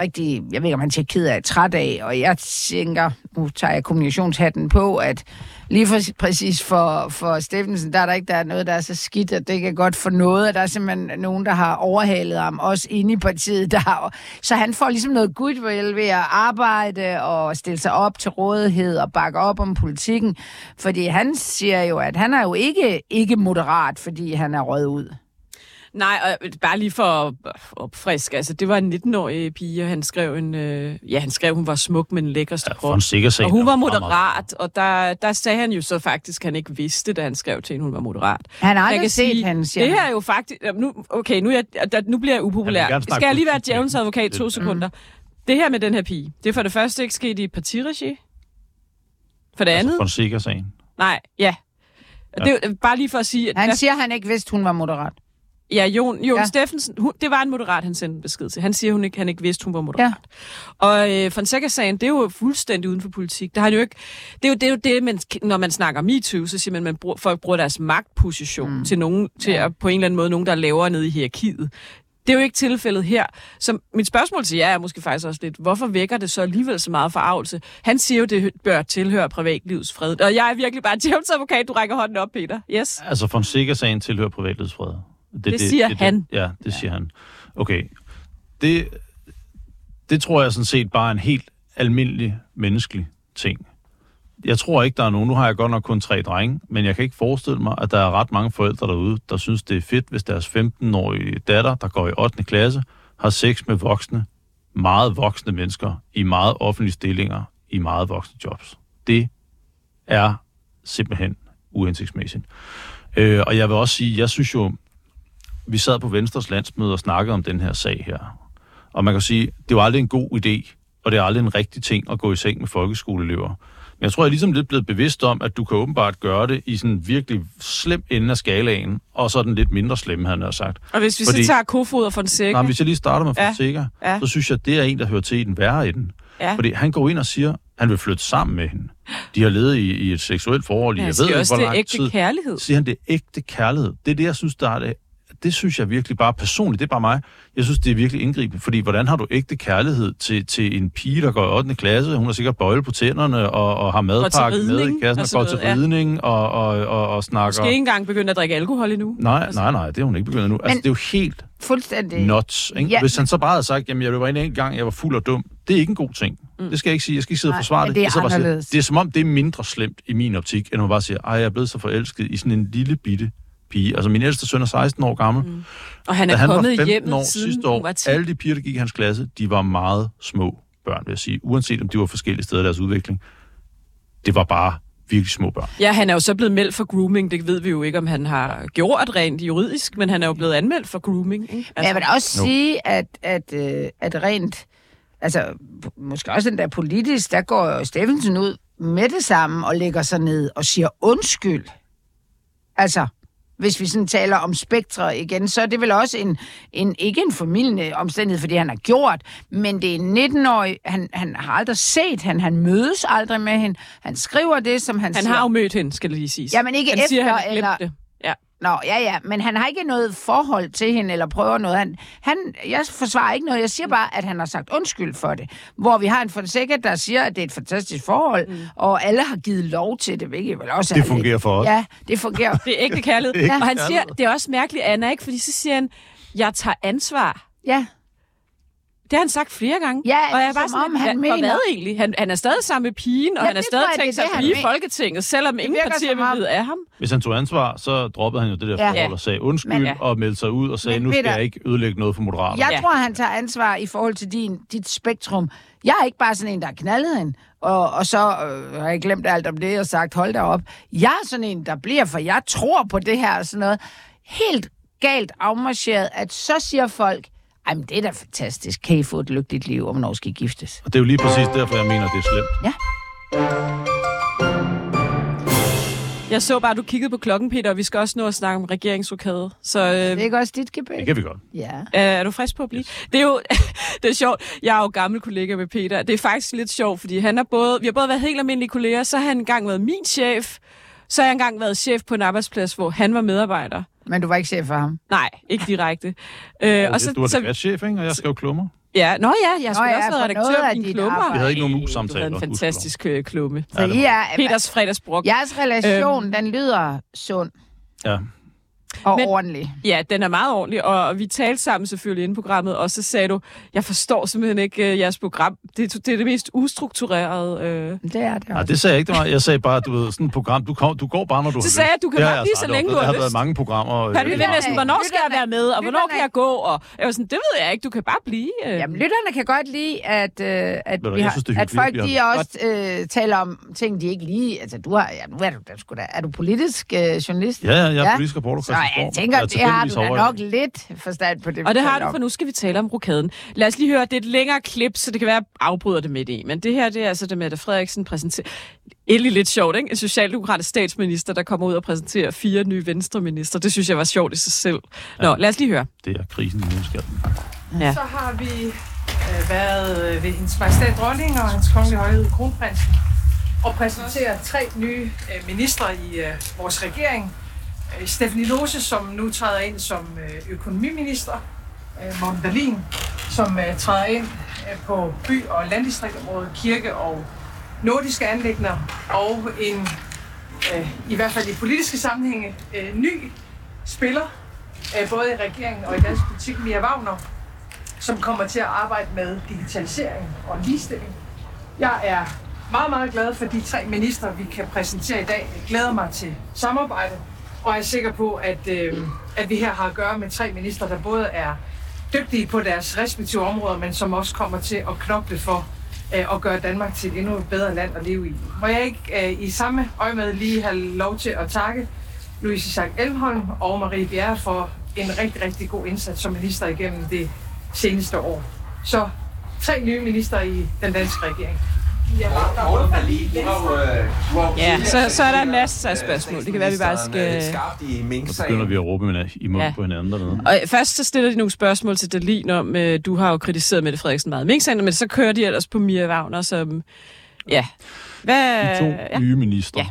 rigtig, jeg ved ikke, om han siger ked af, træt af, og jeg tænker, nu tager jeg kommunikationshatten på, at lige for, præcis for, for Steffensen, der er der ikke der er noget, der er så skidt, at det kan godt for noget, at der er simpelthen nogen, der har overhalet ham, også inde i partiet. Der har, så han får ligesom noget goodwill ved at arbejde og stille sig op til rådighed og bakke op om politikken, fordi han siger jo, at han er jo ikke, ikke moderat, fordi han er røget ud. Nej, og bare lige for at opfriske, altså det var en 19-årig pige, og han skrev en, øh, ja, han skrev, hun var smuk, men lækkerste Ja, krop. sikker. Og hun var moderat, og der, der sagde han jo så faktisk, at han ikke vidste, da han skrev til hende, hun var moderat. Han har Jeg aldrig kan set sige, hende, siger Det her er jo faktisk... Nu, okay, nu, er jeg, der, nu bliver jeg upopulær. Snakke Skal jeg lige være djævelens advokat to Det- sekunder? Det her med den her pige, det er for det første ikke sket i partiregi. For det andet... Altså Fonseca-sagen. Nej, ja. Det er bare lige for at sige... At Han der- siger, at han ikke vidste, hun var moderat. Ja, Jon, Jon Ja. Steffensen, hun, det var en moderat, han sendte en besked til. Han siger, hun ikke, han ikke vidste, hun var moderat. Ja. Og øh, Fonseca-sagen, det er jo fuldstændig uden for politik. Det, har han jo ikke, det er jo det, er jo det man, når man snakker MeToo, så siger man, at man bruger, folk bruger deres magtposition mm. til, nogen, til ja. at, på en eller anden måde nogen, der er lavere nede i hierarkiet. Det er jo ikke tilfældet her. Så mit spørgsmål til jer er måske faktisk også lidt, hvorfor vækker det så alligevel så meget forarvelse? Han siger jo, det bør tilhøre privatlivets fred. Og jeg er virkelig bare djævelsadvokat. Du rækker hånden op, Peter. Yes. Altså, Fonseca-sagen tilhører privatlivets fred. Det siger han. ja, det siger han. Okay. Det, det tror jeg sådan set bare er en helt almindelig menneskelig ting. Jeg tror ikke, der er nogen. Nu har jeg godt nok kun tre drenge, men jeg kan ikke forestille mig, at der er ret mange forældre derude, der synes, det er fedt, hvis deres 15-årige datter, der går i 8. klasse, har sex med voksne, meget voksne mennesker i meget offentlige stillinger, i meget voksne jobs. Det er simpelthen uhensigtsmæssigt. Øh, og jeg vil også sige, jeg synes jo, vi sad på Venstres landsmøde og snakkede om den her sag her. Og man kan sige, det var aldrig en god idé, og det er aldrig en rigtig ting at gå i seng med folkeskoleelever. Men jeg tror, jeg er ligesom lidt blevet bevidst om, at du kan åbenbart gøre det i sådan virkelig slem ende af skalaen, og så den lidt mindre slem, han har sagt. Og hvis vi Fordi, så tager Kofod og Fonseca... Nej, hvis jeg lige starter med Fonseca, ja. ja. så synes jeg, at det er en, der hører til i den værre ende. Ja. Fordi han går ind og siger, at han vil flytte sammen med hende. De har levet i, i et seksuelt forhold ja, jeg ved ikke, hvor lang tid. det er ægte kærlighed. Siger han, det er ægte kærlighed. Det er det, jeg synes, der er det det synes jeg virkelig bare personligt, det er bare mig, jeg synes, det er virkelig indgribende, fordi hvordan har du ægte kærlighed til, til en pige, der går i 8. klasse, hun har sikkert bøjle på tænderne og, og har madpakke med i kassen og, går til ridning ja. og, og, og, og snakker... Måske ikke engang begynde at drikke alkohol endnu. Nej, altså. nej, nej, det er hun ikke begyndt endnu. Altså, Men, det er jo helt fuldstændig nuts. Ikke? Ja. Hvis han så bare havde sagt, jamen jeg var inde en gang, jeg var fuld og dum, det er ikke en god ting. Mm. Det skal jeg ikke sige. Jeg skal ikke sidde og forsvare det. Det er, så bare sige, det er som om, det er mindre slemt i min optik, end at man bare siger, ej, jeg er blevet så forelsket i sådan en lille bitte pige. Altså min ældste søn er 16 år gammel. Mm. Og han er da han kommet var 15 år sidste år, var alle de piger, der gik i hans klasse, de var meget små børn, vil jeg sige. Uanset om de var forskellige steder i deres udvikling. Det var bare virkelig små børn. Ja, han er jo så blevet meldt for grooming. Det ved vi jo ikke, om han har gjort rent juridisk, men han er jo blevet anmeldt for grooming. Ikke? Altså, men jeg vil også no. sige, at, at, øh, at rent, altså måske også den der politisk, der går Steffensen ud med det samme og lægger sig ned og siger undskyld. Altså, hvis vi sådan taler om spektre igen, så er det vel også en, en ikke en formidlende omstændighed, fordi han har gjort, men det er en 19-årig, han, han har aldrig set hende, han mødes aldrig med hende, han skriver det, som han, han siger. Han har jo mødt hende, skal det lige siges. Ja, men ikke han efter, siger, han eller... det. Ja. Nå, ja, ja, men han har ikke noget forhold til hende, eller prøver noget. Han, han, jeg forsvarer ikke noget, jeg siger bare, at han har sagt undskyld for det. Hvor vi har en Fonseca, der siger, at det er et fantastisk forhold, mm. og alle har givet lov til det, hvilket vel også Det fungerer lidt. for os. Ja, det fungerer. det er ægte kærlighed. det er og han siger, det er også mærkeligt, Anna, ikke? Fordi så siger han, jeg tager ansvar. Ja. Det har han sagt flere gange. Ja, og jeg er bare sådan, om han mener... hvad egentlig? Han, han er stadig sammen med pigen, og ja, han er stadig tænkt sig at blive i Folketinget, selvom ingen partier vil vide af ham. Hvis han tog ansvar, så droppede han jo det der ja. forhold og sagde undskyld, Men, ja. og meldte sig ud og sagde, Men, nu skal Peter, jeg ikke ødelægge noget for Moderaterne. Jeg ja. tror, han tager ansvar i forhold til din, dit spektrum. Jeg er ikke bare sådan en, der har knaldet hende, og, og så øh, har jeg glemt alt om det og sagt, hold da op. Jeg er sådan en, der bliver, for jeg tror på det her og sådan noget. Helt galt afmarcheret, at så siger folk, ej, det er da fantastisk. Kan I få et lykkeligt liv, og hvornår skal I giftes? Og det er jo lige præcis derfor, jeg mener, det er slemt. Ja. Jeg så bare, at du kiggede på klokken, Peter, og vi skal også nå at snakke om regeringsrokade. Så, øh, det er ikke også dit gebæk? Det kan vi godt. Ja. Øh, er du frisk på at blive? Yes. Det er jo det er sjovt. Jeg er jo gammel kollega med Peter. Det er faktisk lidt sjovt, fordi han har både, vi har både været helt almindelige kolleger, så har han engang været min chef, så har jeg engang været chef på en arbejdsplads, hvor han var medarbejder. Men du var ikke chef for ham? Nej, ikke direkte. øh, og så, du var så, chef, ikke? Og jeg skrev klummer. Ja, nå ja, jeg skulle Nå, ja, også være redaktør på din klummer. Vi havde ikke nogen mus-samtaler. Du havde en fantastisk uh, klumme. Så I er, Peters fredagsbrok. Jeres relation, øhm, den lyder sund. Ja. Og Men, ordentlig. Ja, den er meget ordentlig, og vi talte sammen selvfølgelig inden programmet, og så sagde du, jeg forstår simpelthen ikke uh, jeres program. Det, det er det mest ustrukturerede. Uh... Det er det også. Nej, det sagde jeg ikke. Det var, jeg sagde bare, du ved, sådan et program, du, kom, du går bare, når du Så sagde jeg, du kan bare blive så længe, du har lyst. Der har været mange programmer. Kan du ved næsten, hvornår skal jeg være med, og hvornår kan jeg gå? Og jeg var sådan, det ved jeg ikke, du kan bare blive. Uh... Jamen, lytterne kan godt lide, at, uh, at, vi har, synes, at folk de også uh, taler om ting, de ikke lige... Altså, du har, ja, nu er du, sgu da, er du politisk uh, journalist? Ja, ja, jeg er politisk reporter. Så jeg tænker, det har du da nok lidt forstand på det. Og det har du, for nu skal vi tale om rokaden. Lad os lige høre, det er et længere klip, så det kan være, at afbryder det midt i. Men det her, det er altså det med, at Frederiksen præsenterer... Endelig lidt sjovt, ikke? En socialdemokratisk statsminister, der kommer ud og præsenterer fire nye venstreminister. Det synes jeg var sjovt i sig selv. Nå, ja, lad os lige høre. Det er krisen i skal. Ja. Så har vi øh, været ved hendes majestæt dronning og hans kongelige højhed kronprinsen og præsenterer tre nye øh, ministre i øh, vores regering. Øh, Stephanie Lose, som nu træder ind som øh, økonomiminister, øh, Morten Dahlin, som træder ind på by- og landdistriktområdet, kirke og nordiske anlægner, og en, i hvert fald i politiske sammenhænge, ny spiller, både i regeringen og i dansk politik, Mia Wagner, som kommer til at arbejde med digitalisering og ligestilling. Jeg er meget, meget glad for de tre ministre, vi kan præsentere i dag. Jeg glæder mig til samarbejde, og er sikker på, at, øh, at vi her har at gøre med tre ministre, der både er dygtige på deres respektive områder, men som også kommer til at knokle for øh, at gøre Danmark til et endnu bedre land at leve i. Må jeg ikke øh, i samme øje med lige have lov til at takke Louise Isaac Elmholm og Marie Bjerre for en rigtig, rigtig god indsats som minister igennem det seneste år. Så tre nye minister i den danske regering. Ja, så, så er der en masse af spørgsmål. Det kan være, vi bare skal... Så begynder vi at råbe med- i munden Ja. på hinanden dernede. Og først så stiller de nogle spørgsmål til Dalin om, øh, du har jo kritiseret Mette Frederiksen meget mink men så kører de ellers på Mia Wagner, som... Ja. Hvad... De to ja. nye ministre. Ja.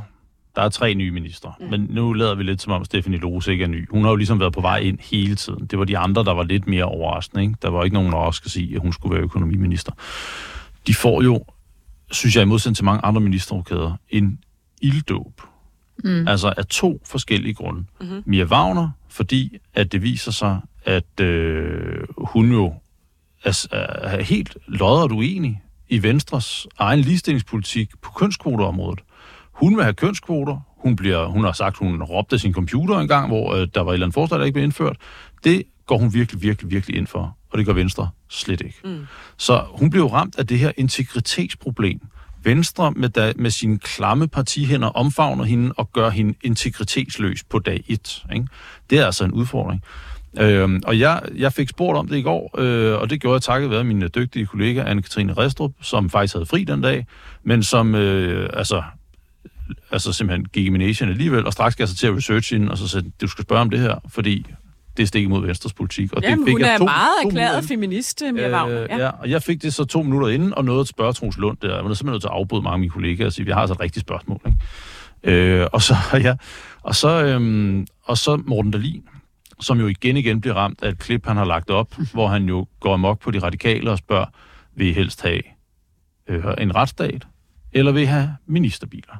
Der er tre nye ministre. Mm. Men nu lader vi lidt som om Stephanie Lose ikke er ny. Hun har jo ligesom været på vej ind hele tiden. Det var de andre, der var lidt mere overraskende. Ikke? Der var ikke nogen overraskelse i, at hun skulle være økonomiminister. De får jo, synes jeg i modsætning til mange andre ministerrokader, en ilddåb. Mm. Altså af to forskellige grunde. Mm-hmm. Mia Wagner, fordi at det viser sig, at øh, hun jo er, er helt lodret uenig i Venstres egen ligestillingspolitik på kønskvoteområdet. Hun vil have kønskvoter. Hun, bliver, hun har sagt, hun råbte sin computer en gang, hvor øh, der var et eller andet forslag, der ikke blev indført. Det går hun virkelig, virkelig, virkelig ind for, og det gør Venstre slet ikke. Mm. Så hun blev ramt af det her integritetsproblem. Venstre med, da, med sine klamme partihænder omfavner hende og gør hende integritetsløs på dag 1. Ikke? Det er altså en udfordring. Øhm, og jeg, jeg fik spurgt om det i går, øh, og det gjorde jeg takket være min dygtige kollega Anne-Katrine Restrup, som faktisk havde fri den dag, men som øh, altså, altså simpelthen gik i Mination alligevel, og straks gav sig til at researche hende, og så sagde, du skal spørge om det her, fordi det er stik imod Venstres politik. Og Jamen, det fik hun jeg er to, meget to erklæret feminist, Mia Øh, Wagner. ja. ja, og jeg fik det så to minutter inden, og nåede at spørge Troels Lund der. Jeg var simpelthen nødt til at afbryde mange af mine kollegaer og sige, vi har altså et rigtigt spørgsmål. Ikke? Øh, og så, ja, og så, øhm, og så Morten Dahlin, som jo igen igen bliver ramt af et klip, han har lagt op, hvor han jo går amok på de radikale og spørger, vil I helst have øh, en retsstat, eller vil I have ministerbiler?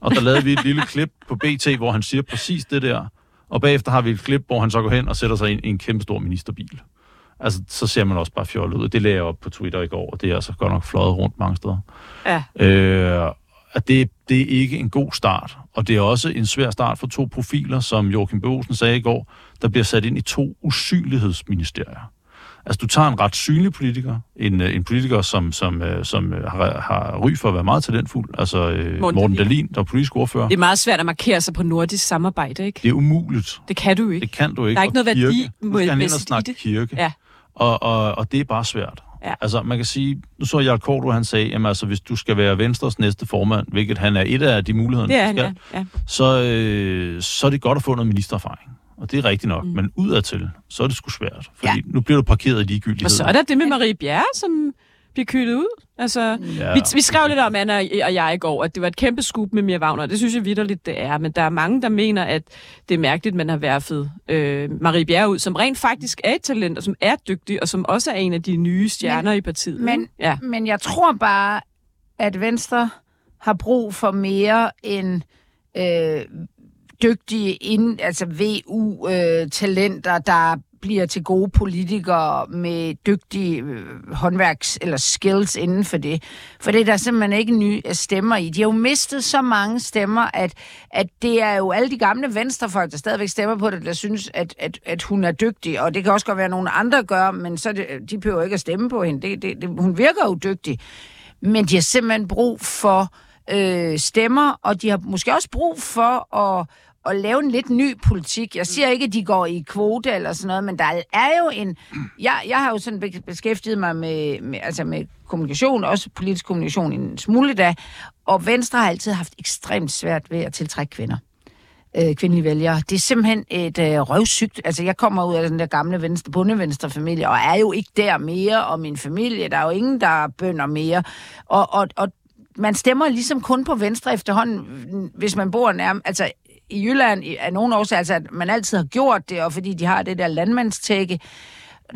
Og der lavede vi et lille klip på BT, hvor han siger præcis det der, og bagefter har vi et klip, hvor han så går hen og sætter sig ind i en kæmpe stor ministerbil. Altså, så ser man også bare fjollet ud. Det lagde jeg op på Twitter i går, og det er altså godt nok fløjet rundt mange steder. Ja. Øh, at det, det er ikke en god start, og det er også en svær start for to profiler, som Joachim Bosen sagde i går, der bliver sat ind i to usynlighedsministerier. Altså, du tager en ret synlig politiker, en, øh, en politiker, som, som, øh, som øh, har, har ry for at være meget talentfuld, altså Morten Morten, Dahlin. Der er politisk ordfører. Det er meget svært at markere sig på nordisk samarbejde, ikke? Det er umuligt. Det kan du ikke. Det kan du ikke. Der er ikke Og noget værdi kirke. Nu skal han ind og snakke kirke. Ja. Og, og, og det er bare svært. Ja. Altså, man kan sige, nu så Jarl Korto, han sagde, jamen altså, hvis du skal være Venstres næste formand, hvilket han er et af de muligheder, Det er skal, ja. ja. så, øh, så er det godt at få noget ministererfaring. Og det er rigtigt nok. Mm. Men udadtil, så er det sgu svært. Fordi ja. nu bliver du parkeret i ligegyldighed. Og så er der det med Marie Bjerre, som bliver kølet ud. Altså, ja. vi, vi skrev lidt om, Anna og jeg i går, at det var et kæmpe skub med Mia Wagner. Det synes jeg vidderligt, det er. Men der er mange, der mener, at det er mærkeligt, man har værfet øh, Marie Bjerre ud, som rent faktisk er et talent, og som er dygtig, og som også er en af de nye stjerner Men- i partiet. Men, ja. men jeg tror bare, at Venstre har brug for mere end øh, dygtige ind, altså VU-talenter, øh, der bliver til gode politikere med dygtige øh, håndværks- eller skills inden for det. For det er der simpelthen ikke nye øh, stemmer i. De har jo mistet så mange stemmer, at, at det er jo alle de gamle venstrefolk, der stadigvæk stemmer på det, der synes, at, at, at hun er dygtig. Og det kan også godt være, at nogle andre gør, men så det, de behøver ikke at stemme på hende. Det, det, det, hun virker jo dygtig. Men de har simpelthen brug for øh, stemmer, og de har måske også brug for at, at lave en lidt ny politik. Jeg siger ikke, at de går i kvote eller sådan noget, men der er jo en... Jeg, jeg har jo sådan be- beskæftiget mig med, med, altså med kommunikation, også politisk kommunikation en smule da, og Venstre har altid haft ekstremt svært ved at tiltrække kvinder øh, kvindelige vælgere. Det er simpelthen et øh, røvsygt. Altså, jeg kommer ud af den der gamle venstre, bundevenstre-familie, og er jo ikke der mere, og min familie, der er jo ingen, der bønder mere. Og, og, og man stemmer ligesom kun på venstre efterhånden, hvis man bor nærmest... Altså, i Jylland af nogen årsager, altså, at man altid har gjort det, og fordi de har det der landmandstække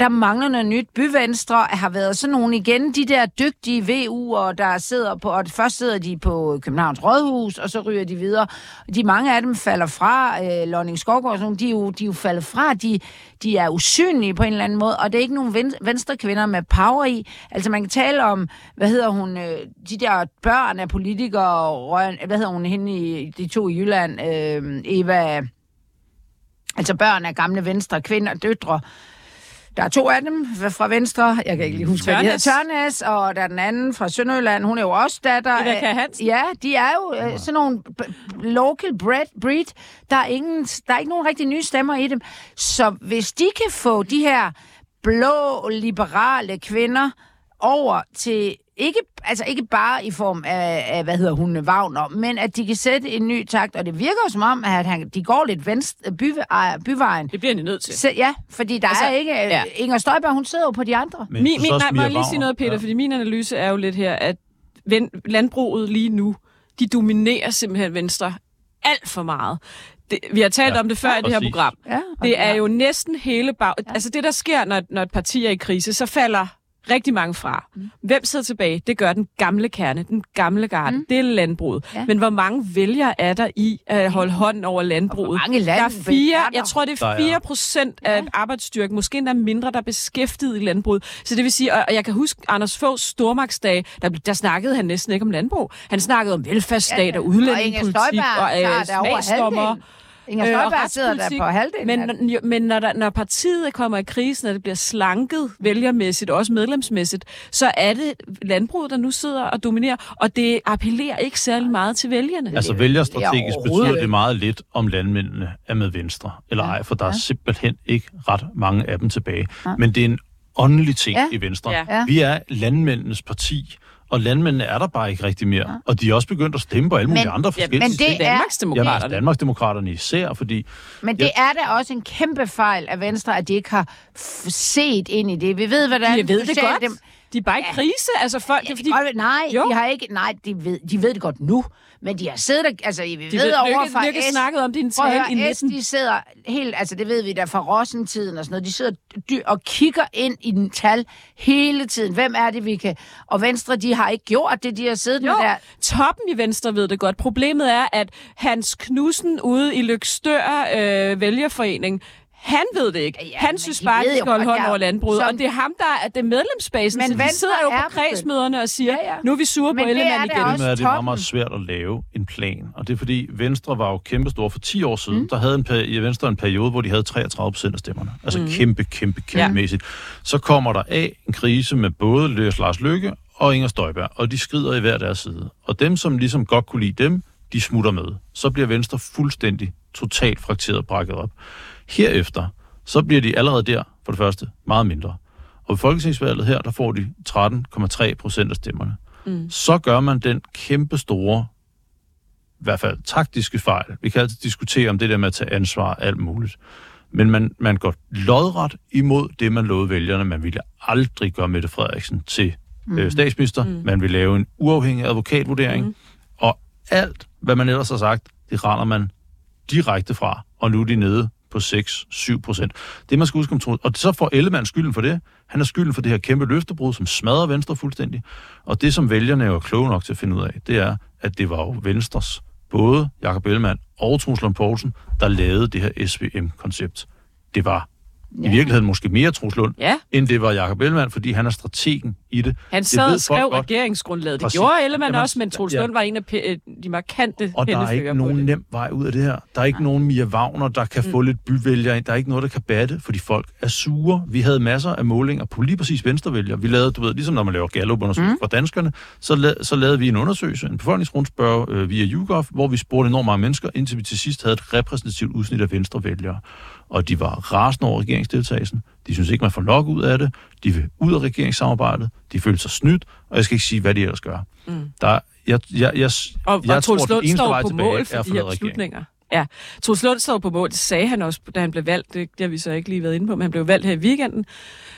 der mangler noget nyt. Byvenstre har været sådan nogle igen, de der dygtige VU'er, der sidder på, og først sidder de på Københavns Rådhus, og så ryger de videre. De mange af dem falder fra, øh, Lonning Skovgaard og sådan de er, jo, de er jo faldet fra, de, de er usynlige på en eller anden måde, og det er ikke nogen ven, venstre kvinder med power i. Altså man kan tale om, hvad hedder hun, øh, de der børn af politikere, Røn, hvad hedder hun hende i de to i Jylland, øh, Eva, altså børn af gamle venstre kvinder, døtre, der er to af dem fra Venstre. Jeg kan ikke lige huske, hvad de hedder. Tørnes, og der er den anden fra Sønderjylland. Hun er jo også datter. Af- Hansen. Ja, de er jo øh, sådan nogle local breed, breed. Der er, ingen, der er ikke nogen rigtig nye stemmer i dem. Så hvis de kan få de her blå, liberale kvinder over til ikke, altså ikke bare i form af, af, hvad hedder hun, Wagner, men at de kan sætte en ny takt, og det virker som om, at han, de går lidt venstre, by, byvejen. Det bliver de nødt til. Så, ja, fordi der Altså, er ikke... ja. Ja. Inger Støjberg, hun sidder jo på de andre. Men Min, min, nej, må jeg lige sige noget, Peter, ja. fordi min analyse er jo lidt her, at ven, landbruget lige nu, de dominerer simpelthen Venstre alt for meget. Det, vi har talt Ja, ja, om det før i det her program. Ja, Det er ja. jo næsten hele bag... Ja. Altså det, der sker, når, når et parti er i krise, så falder rigtig mange fra. Mm. Hvem sidder tilbage? Det gør den gamle kerne, den gamle garde. Mm. Det er landbruget. Ja. Men hvor mange vælgere er der i at holde hånden over landbruget? Og hvor mange der er fire, jeg tror, det er er- 4 procent af arbejdsstyrken, måske endda mindre, der er beskæftiget i landbruget. Så det vil sige, og og jeg kan huske Anders Foghs stormagtsdag, der, der snakkede han næsten ikke om landbrug. Han snakkede om velfærdsstat Ja, ja, og Og udlændingepolitik og, tager øh, smagsdommer. Inger Øh, Støjberg sidder der på halvdelen Men, af jo, men når, der, når partiet kommer i krisen, og det bliver slanket vælgermæssigt, og også medlemsmæssigt, så er det landbruget, der nu sidder og dominerer, og det appellerer ikke særlig meget til vælgerne. Altså vælgerstrategisk overhovedet betyder det meget lidt, om landmændene er med Venstre eller ej, for der er simpelthen ikke ret mange af dem tilbage. Men det er en åndelig ting Ja. i Venstre. Ja. Ja. Vi er landmændenes parti, og landmændene er der bare ikke rigtig mere. Og de er også begyndt at stemme på alle mulige Men- andre ja, forskellige men det er er- Jamen, Danmarksdemokraterne. Danmarksdemokraterne især, fordi Men det er da også en kæmpe fejl af Venstre, at de ikke har f- set ind i det. Vi ved, hvordan... De ved det godt. De er bare i krise. Altså folk, det er fordi, nej, Jo. de har ikke... Nej, de ved, de ved det godt nu. Men de har siddet... og- Altså, vi de ved, ved, over fra Lykke S- snakket om din tale i høre, S, 19. de sidder helt, altså det ved vi da fra Rossentiden og sådan noget, de sidder dy- og kigger ind i den tal hele tiden. Hvem er det, vi kan... Og Venstre, de har ikke gjort det, de har siddet Jo, med der... toppen i Venstre ved det godt. Problemet er, at Hans Knudsen ude i Lykstør øh, vælgerforening, han ved det ikke. Ja, han synes bare, at de skal holde ja, over landbruget. som- Og det er ham, der er det medlemsbasen. Men så de sidder jo på kredsmøderne og siger, Ja, ja. nu er vi sure Men på Ellemann igen. også- er, at det er meget, svært at lave en plan. Og det er fordi, Venstre var jo kæmpestor for 10 år siden. Mm. Der havde en, peri- i Venstre en periode, hvor de havde 33 procent af stemmerne. Altså mm. kæmpe, kæmpe, kæmpemæssigt. Så kommer der af en krise med både Løs Lars Løkke og Inger Støjberg, og de skrider i hver deres side. Og dem, som ligesom godt kunne lide dem, de smutter med. Så bliver Venstre fuldstændig totalt frakteret og brækket op. Herefter, så bliver de allerede der, for det første, meget mindre. Og ved folketingsvalget her, der får de 13,3 procent af stemmerne. Mm. Så gør man den kæmpe store, i hvert fald taktiske fejl. Vi kan altid diskutere om det der med at tage ansvar alt muligt. Men man, man går lodret imod det, man lovede vælgerne. Man ville aldrig gøre Mette Frederiksen til mm. øh, statsminister. Mm. Man vil lave en uafhængig advokatvurdering. Mm. Og alt, hvad man ellers har sagt, det render man direkte fra. Og nu er de nede på 6-7 procent. Det man skal huske om Troels, og så får Ellemann skylden for det. Han er skylden for det her kæmpe løftebrud, som smadrer Venstre fuldstændig. Og det, som vælgerne er kloge nok til at finde ud af, det er, at det var jo Venstres, både Jakob Ellemann og Troels Lund Poulsen, der lavede det her SVM-koncept. Det var ja. i virkeligheden måske mere Troels Lund, Ja. end det var Jakob Ellemann, fordi han er strategen i det. Han Det sad ved og skrev godt. regeringsgrundlaget. Det Præcis. gjorde Ellemann Jamen, også, men Troels ja. Var en af øh, de markante Og der er ikke nogen det. nem vej ud af det her. Der er ikke nogen Mia Wagner, der kan få lidt byvælgere ind. Der er ikke noget, der kan batte, fordi folk er sure. Vi havde masser af målinger på lige præcis venstrevælgere. Vi lavede, du ved, ligesom når man laver Gallup-undersøgelser mm. for danskerne, så, la- så lavede vi en undersøgelse, en befolkningsrundspørg øh, via YouGov, hvor vi spurgte enormt mange mennesker, indtil vi til sidst havde et repræsentativt udsnit af venstrevælgere. Og de var rasende over regeringsdeltagelsen. De synes ikke, man får nok ud af det. De vil ud af regeringssamarbejdet. De føler sig snydt, og jeg skal ikke sige, hvad de ellers gør. Mm. Der, jeg, jeg, jeg, Og, jeg og Troels den eneste står vej på tilbage mål er for at de her beslutninger. Ja, Troels Lund står på mål. Det sagde han også, da han blev valgt. Det, det har vi så ikke lige været inde på, men han blev valgt her i weekenden.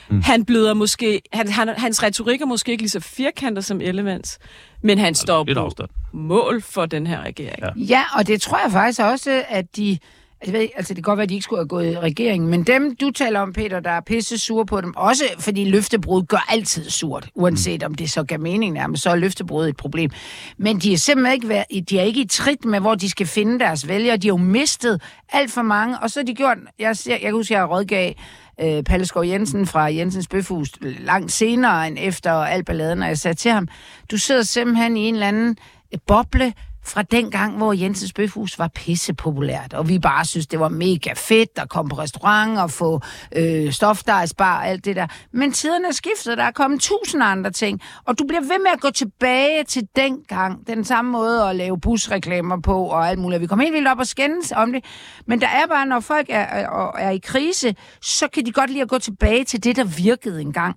Mm. Han bløder måske... Han, han, hans retorik er måske ikke lige så firkantet som Ellemanns, men han står lidt på afstand. mål for den her regering. Ja. Ja, og det tror jeg faktisk også, at de Altså, jeg ved, altså det kan godt være, at de ikke skulle have gået i regeringen, men dem, du taler om, Peter, der er pisse sure på dem, også fordi løftebrud gør altid surt, uanset om det så gav mening nærmest, så er løftebrud et problem. Men de er simpelthen ikke, været, de er ikke i trit med, hvor de skal finde deres vælgere. De har jo mistet alt for mange, og så har de gjort, jeg, jeg, jeg kan huske, jeg rådgav øh, Palle Skov Jensen fra Jensens Bøfhus langt senere end efter al balladen, og jeg sagde til ham, du sidder simpelthen i en eller anden boble, fra den gang, hvor Jensens Bøfhus var pisse populært, og vi bare synes, det var mega fedt at komme på restaurant og få øh, stofdejsbar og alt det der. Men tiderne er skiftet, der er kommet tusind andre ting, og du bliver ved med at gå tilbage til den gang, den samme måde at lave busreklamer på og alt muligt. Vi kommer helt vildt op og skændes om det, men der er bare, når folk er, er, er i krise, så kan de godt lide at gå tilbage til det, der virkede engang.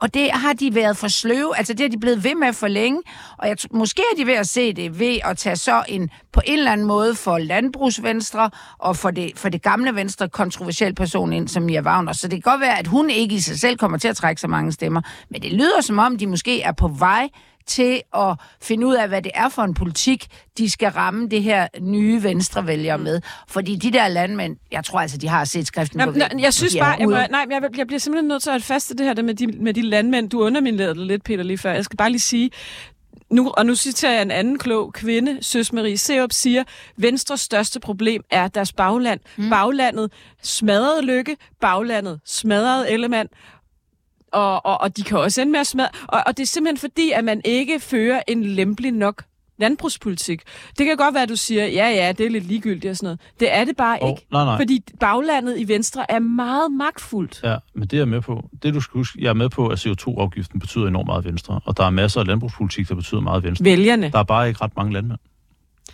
Og det har de været for sløve, altså det har de blevet ved med for længe, og jeg, måske er de ved at se det ved at tage så en på en eller anden måde for landbrugsvenstre og for det, for det gamle venstre kontroversiel person ind som Mia Wagner. Så det kan godt være, at hun ikke i sig selv kommer til at trække så mange stemmer, men det lyder som om, de måske er på vej til at finde ud af, hvad det er for en politik, de skal ramme det her nye venstrevælgere mm. med. Fordi de der landmænd, jeg tror altså, de har set skriften på væggen. Jeg synes bare, jeg, må, nej, jeg, jeg bliver simpelthen nødt til at fast det her det med, de, med de landmænd. Du underminerede det lidt, Peter, lige før. Jeg skal bare lige sige, nu, og nu citerer jeg en anden klog kvinde, Søs Marie Seup, siger, Venstres største problem er deres bagland. Mm. Baglandet smadrede Lykke, baglandet smadrede Ellemann, og, og, og de kan også ende med at smadre. Og, og det er simpelthen fordi, at man ikke fører en lempelig nok landbrugspolitik. Det kan godt være, at du siger, ja, ja, det er lidt ligegyldigt og sådan noget. Det er det bare oh, ikke. Nej, nej. Fordi baglandet i Venstre er meget magtfuldt. Ja, men det er jeg med på. Det du skal huske, jeg er med på, at CO2-afgiften betyder enormt meget Venstre. Og der er masser af landbrugspolitik, der betyder meget Venstre. Vælgerne. Der er bare ikke ret mange landmænd.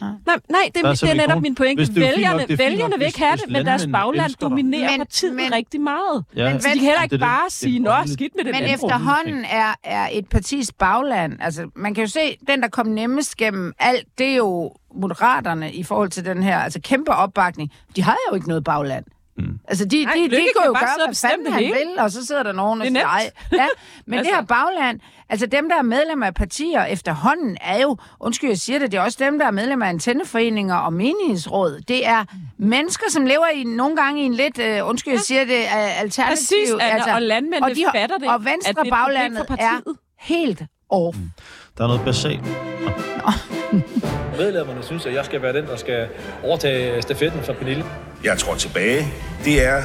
Nej, nej det, det er netop min pointe. Vælgerne, nok, vælgerne vil ikke have det, men deres bagland dominerer men, partiet men, rigtig meget. Ja, men, så de kan heller ikke bare det, sige, nå, skidt med det Men efterhånden er, er et partis bagland, altså man kan jo se, den der kom nemmest gennem alt, det er jo moderaterne i forhold til den her, altså kæmpe opbakning. De har jo ikke noget bagland. Mm. Altså, de, Nej, de, de, de kan jo gøre, hvad fanden han vil, og så sidder der nogen og siger, ej. Ja, men altså. det her bagland, altså dem, der er medlemmer af partier efterhånden, er jo, undskyld, jeg siger det, det er også dem, der er medlemmer af antenneforeninger og menighedsråd. Det er mennesker, som lever i nogle gange i en lidt, uh, undskyld, jeg siger det, uh, alternativ. Præcis, altså, og landmændene og de, fatter det. Og venstre det baglandet er helt off. Mm. Der er noget basalt. Medlemmerne synes, at jeg skal være den, der skal overtage stafetten fra Pernille. Jeg tror tilbage. Det er,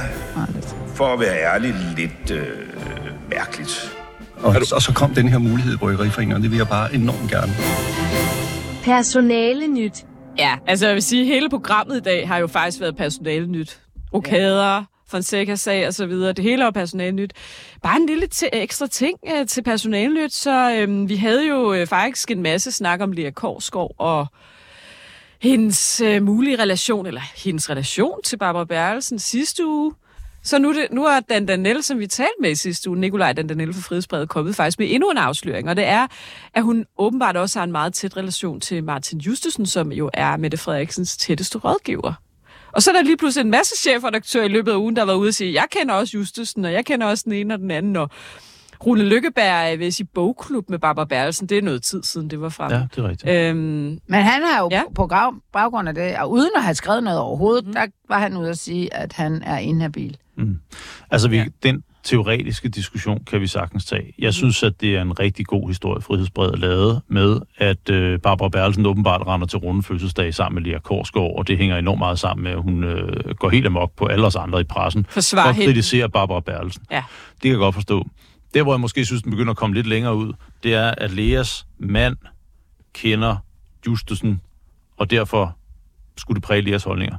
for at være ærlig, lidt øh, mærkeligt. Og, og så kom den her mulighed i Bryggeriforeningen, og det vil jeg bare enormt gerne. Personale nyt. Ja, altså jeg vil sige, hele programmet i dag har jo faktisk været personale nyt. Rokader, ja. Fonseca-sag og så videre. Det hele er personale nyt. Bare en lille t- ekstra ting uh, til personale nyt, så øhm, vi havde jo øh, faktisk en masse snak om Lea Korsgaard og hendes øh, mulige relation, eller hendes relation til Barbara Bertelsen sidste uge. Så nu, det, nu er Dan Danel, som vi talte med i sidste uge, Nikolaj Dan Danel fra Frihedsbredet, kommet faktisk med endnu en afsløring, og det er, at hun åbenbart også har en meget tæt relation til Martin Justesen, som jo er Mette Frederiksens tætteste rådgiver. Og så er der lige pludselig en masse chefredaktør i løbet af ugen, der var ude og sige, jeg kender også Justesen, og jeg kender også den ene og den anden, og Rune Lykkeberg vil sige bogklub med Barbara Bertelsen. Det er noget tid siden, det var frem. Ja, det er rigtigt. Øhm, Men han har jo ja. på baggrund af det, og uden at have skrevet noget overhovedet, mm. der var han ude at sige, at han er inhabil. Mm. Altså, vi, ja. den teoretiske diskussion kan vi sagtens tage. Jeg mm. synes, at det er en rigtig god historie, Frihedsbredet lavet med, at øh, Barbara Bertelsen åbenbart render til runde fødselsdag sammen med Lea Korsgaard, og det hænger enormt meget sammen med, at hun øh, går helt amok på alle os andre i pressen Forsvar og kritiserer Barbara Bertelsen. Ja. Det kan jeg godt forstå. Der, hvor jeg måske synes, den begynder at komme lidt længere ud, det er, at Leas mand kender Justesen, og derfor skulle det præge Leas holdninger.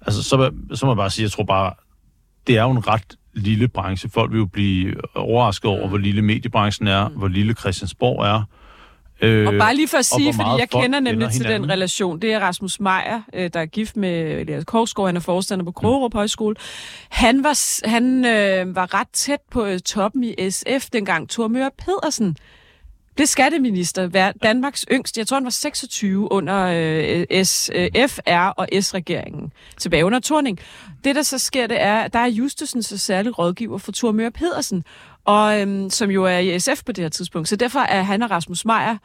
Altså, så, så må jeg bare sige, jeg tror bare, det er jo en ret lille branche. Folk vil jo blive overrasket over, hvor lille mediebranchen er, hvor lille Christiansborg er. Øh, og bare lige for at sige, fordi jeg kender nemlig til den relation, det er Rasmus Meier, øh, der er gift med Elias Korsgaard, han er forstander på Krogerup mm. Højskole. Han var, han øh, var ret tæt på øh, toppen i SF, dengang Thor Møre Pedersen blev skatteminister, Danmarks yngste. Jeg tror, han var 26 under øh, SFR og S-regeringen, tilbage under Torning. Det, der så sker, det er, at der er Justesen så særlig rådgiver for Thor Møre Pedersen og øhm, som jo er i SF på det her tidspunkt. Så derfor er han og Rasmus Meier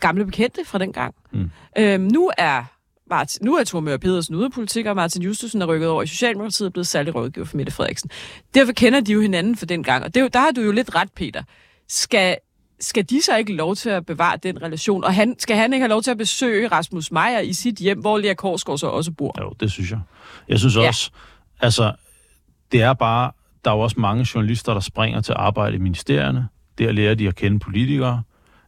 gamle bekendte fra den gang. Mm. Øhm, nu er Martin, nu er Thor Møre Pedersen ude af politik, og Martin Justusen er rykket over i Socialdemokratiet og blevet særlig rådgiver for Mette Frederiksen. Derfor kender de jo hinanden for den gang, og det, er der har du jo lidt ret, Peter. Skal, skal de så ikke lov til at bevare den relation? Og han, skal han ikke have lov til at besøge Rasmus Meier i sit hjem, hvor Lea Korsgaard så også bor? Jo, det synes jeg. Jeg synes Ja. også, altså, det er bare, der er jo også mange journalister, der springer til arbejde i ministerierne. Der lærer de at kende politikere.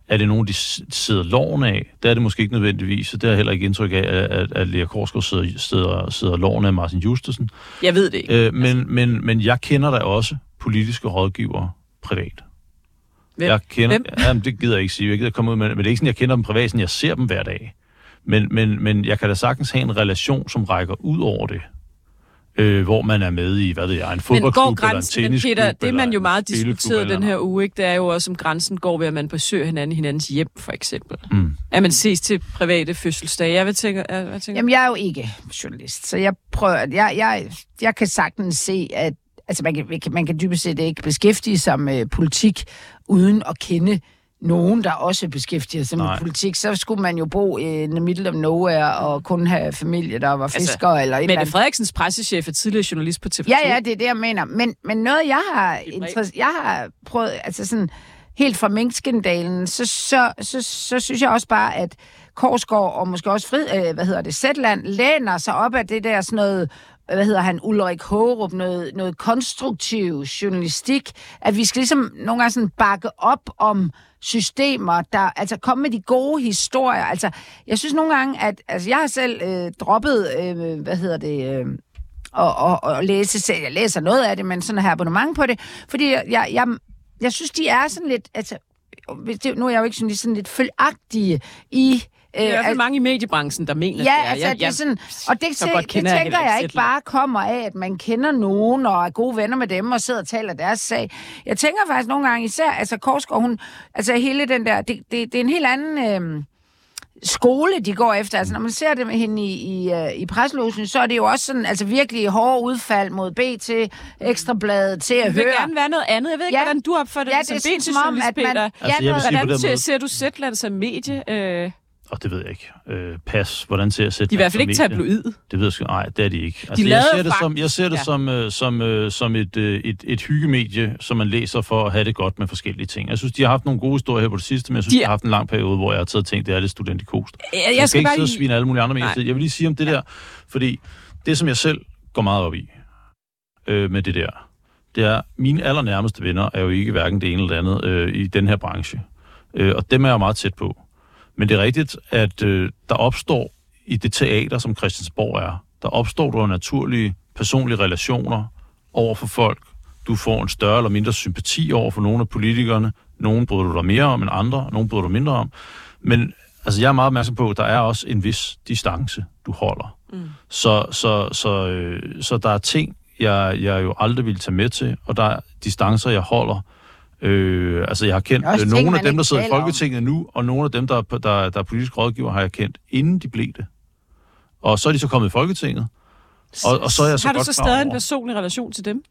Er det nogen, de sidder loven af? Det er det måske ikke nødvendigvis, så det har jeg heller ikke indtryk af, at, at, Lea Korsgaard sidder, sidder, sidder loven af Martin Justusen. Jeg ved det ikke. Øh, men, men, men jeg kender da også politiske rådgivere privat. Hvem? Jeg kender, Hvem? Jamen, det gider jeg ikke sige. Jeg gider komme ud med det. Men det er ikke sådan, jeg kender dem privat, sådan jeg ser dem hver dag. Men, men, men jeg kan da sagtens have en relation, som rækker ud over det. Øh, hvor man er med i, hvad ved jeg, en Men fodboldklub går eller en grænsen, men tennisklub. Peter, det man jo meget diskuteret den her uge, ikke? det er jo også, om grænsen går ved, at man besøger hinanden i hinandens hjem, for eksempel. Mm. At man ses til private fødselsdage. Jeg vil tænke, jeg, jeg tænker Jamen, jeg er jo ikke journalist, så jeg prøver, jeg, jeg, jeg kan sagtens se, at altså, man, kan, man kan- dybest set ikke beskæftige sig med politik, uden at kende nogen, der også beskæftiger sig Nej. med politik. Så skulle man jo bo i the middle of nowhere og kun have familie, der var fiskere Altså, eller et eller Mette andet. Frederikens pressechef er tidligere journalist på TV2. Ja, ja, det er det, jeg mener. Men, men noget, jeg har, er interesse, jeg har prøvet, altså sådan, helt fra minkskandalen, så, så, så, så synes jeg også bare, at Korsgaard og måske også Frid, øh, hvad hedder det, Zetland, læner sig op af det der sådan noget, hvad hedder han, Ulrik Hårup, noget, noget konstruktiv journalistik, at vi skal ligesom nogle gange sådan bakke op om systemer, der, altså komme med de gode historier. Altså, jeg synes nogle gange, at, altså jeg har selv øh, droppet, øh, hvad hedder det, øh, og, og, og læse. Jeg læser noget af det, men sådan har abonnement på det. Fordi jeg, jeg, jeg, jeg synes, de er sådan lidt... Altså, nu er jeg jo ikke sådan, sådan lidt følagtige i... Der er øh, mange i mediebranchen, der mener Ja, det er. altså, Jeg- det er jeg- sådan, og det, så se, det jeg tænker heller jeg ikke bare kommer af, at man kender nogen og er gode venner med dem og sidder og taler deres sag. Jeg tænker faktisk nogle gange især, altså Korsgaard, hun, altså hele den der, det, det, det er en helt anden øhm, skole, de går efter. Altså når man ser det med hende i, i, øh, i preslogen, så er det jo også sådan, altså virkelig hårde udfald mod BT, Ekstrabladet, til at Det vil høre. gerne være noget andet. Jeg ved ikke, Ja. hvordan du opfatter Ja, det, det som at man- Peter. Ja, Altså, jeg på Hvordan den ser, måde, ser du Zetland som medie? Øh, og det ved jeg ikke. Øh, pas, hvordan ser jeg sætte de er i hvert fald ikke tabloid. Det ved jeg sgu, nej, det er de ikke. Altså, lavede jeg ser det, som, jeg ser det ja. som, øh, som, øh, som et, øh, et, et hyggemedie, som man læser for at have det godt med forskellige ting. Jeg synes, de har haft nogle gode historier her på det sidste, men jeg synes, De de, har haft en lang periode, hvor jeg har taget tænkt, det er lidt studentikost. Jeg, Jeg, jeg skal ikke sidde og svine alle mulige andre til. Jeg vil lige sige om det der, fordi det, som jeg selv går meget op i øh, med det der, det er, mine allernærmeste venner er jo ikke hverken det ene eller det andet øh, i den her branche. Øh, og dem er jeg meget tæt på. Men det er rigtigt, at øh, der opstår i det teater, som Christiansborg er, der opstår der naturlige personlige relationer over for folk. Du får en større eller mindre sympati over for nogle af politikerne. Nogle bryder du dig mere om end andre, og nogle bryder du mindre om. Men altså, jeg er meget opmærksom på, at der er også en vis distance, du holder. Mm. Så, så, så, øh, så der er ting, jeg, jeg jo aldrig vil tage med til, og der er distancer, jeg holder. Øh, altså, jeg har kendt også øh, ting, nogle af dem, der sidder i taler om. Folketinget nu, og nogle af dem, der, er der, der er politisk rådgiver, har jeg kendt, inden de blev det. Og så er de så kommet i Folketinget. Og, og så er jeg så har du godt så stadig en personlig relation til dem?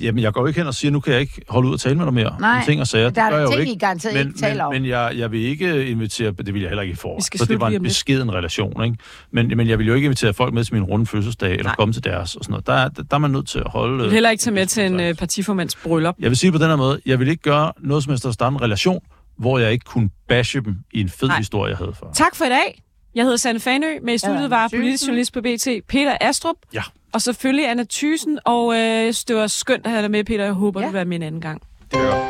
Jamen, jeg går ikke hen og siger, nu kan jeg ikke holde ud og tale med dig mere. Nej, om ting og sager. der er det gør jeg jo ting, ikke. I garanteret men, ikke taler om. men, men jeg, jeg vil ikke invitere, det vil jeg heller ikke i for. Vi skal For det var en om lidt. beskeden relation, ikke? Men, men jeg vil jo ikke invitere folk med til min runde fødselsdag, eller Nej. komme til deres og sådan noget. Der, er- der, der er man nødt til at holde... Du vil heller ikke tage med til en øh, partiformands bryllup. Jeg vil sige på den her måde, jeg vil ikke gøre noget som helst, der starte en relation, hvor jeg ikke kunne bashe dem i en fed Nej. historie, jeg havde før. Tak for i dag. Jeg hedder Sanne Fanø. Med i studiet var Thyssen. politisk journalist på BT, Peter Astrup. Ja. Og selvfølgelig Anna Thysen. Og øh, det var skønt at have dig med, Peter. Jeg håber, Ja. du vil være med en anden gang. Det gør.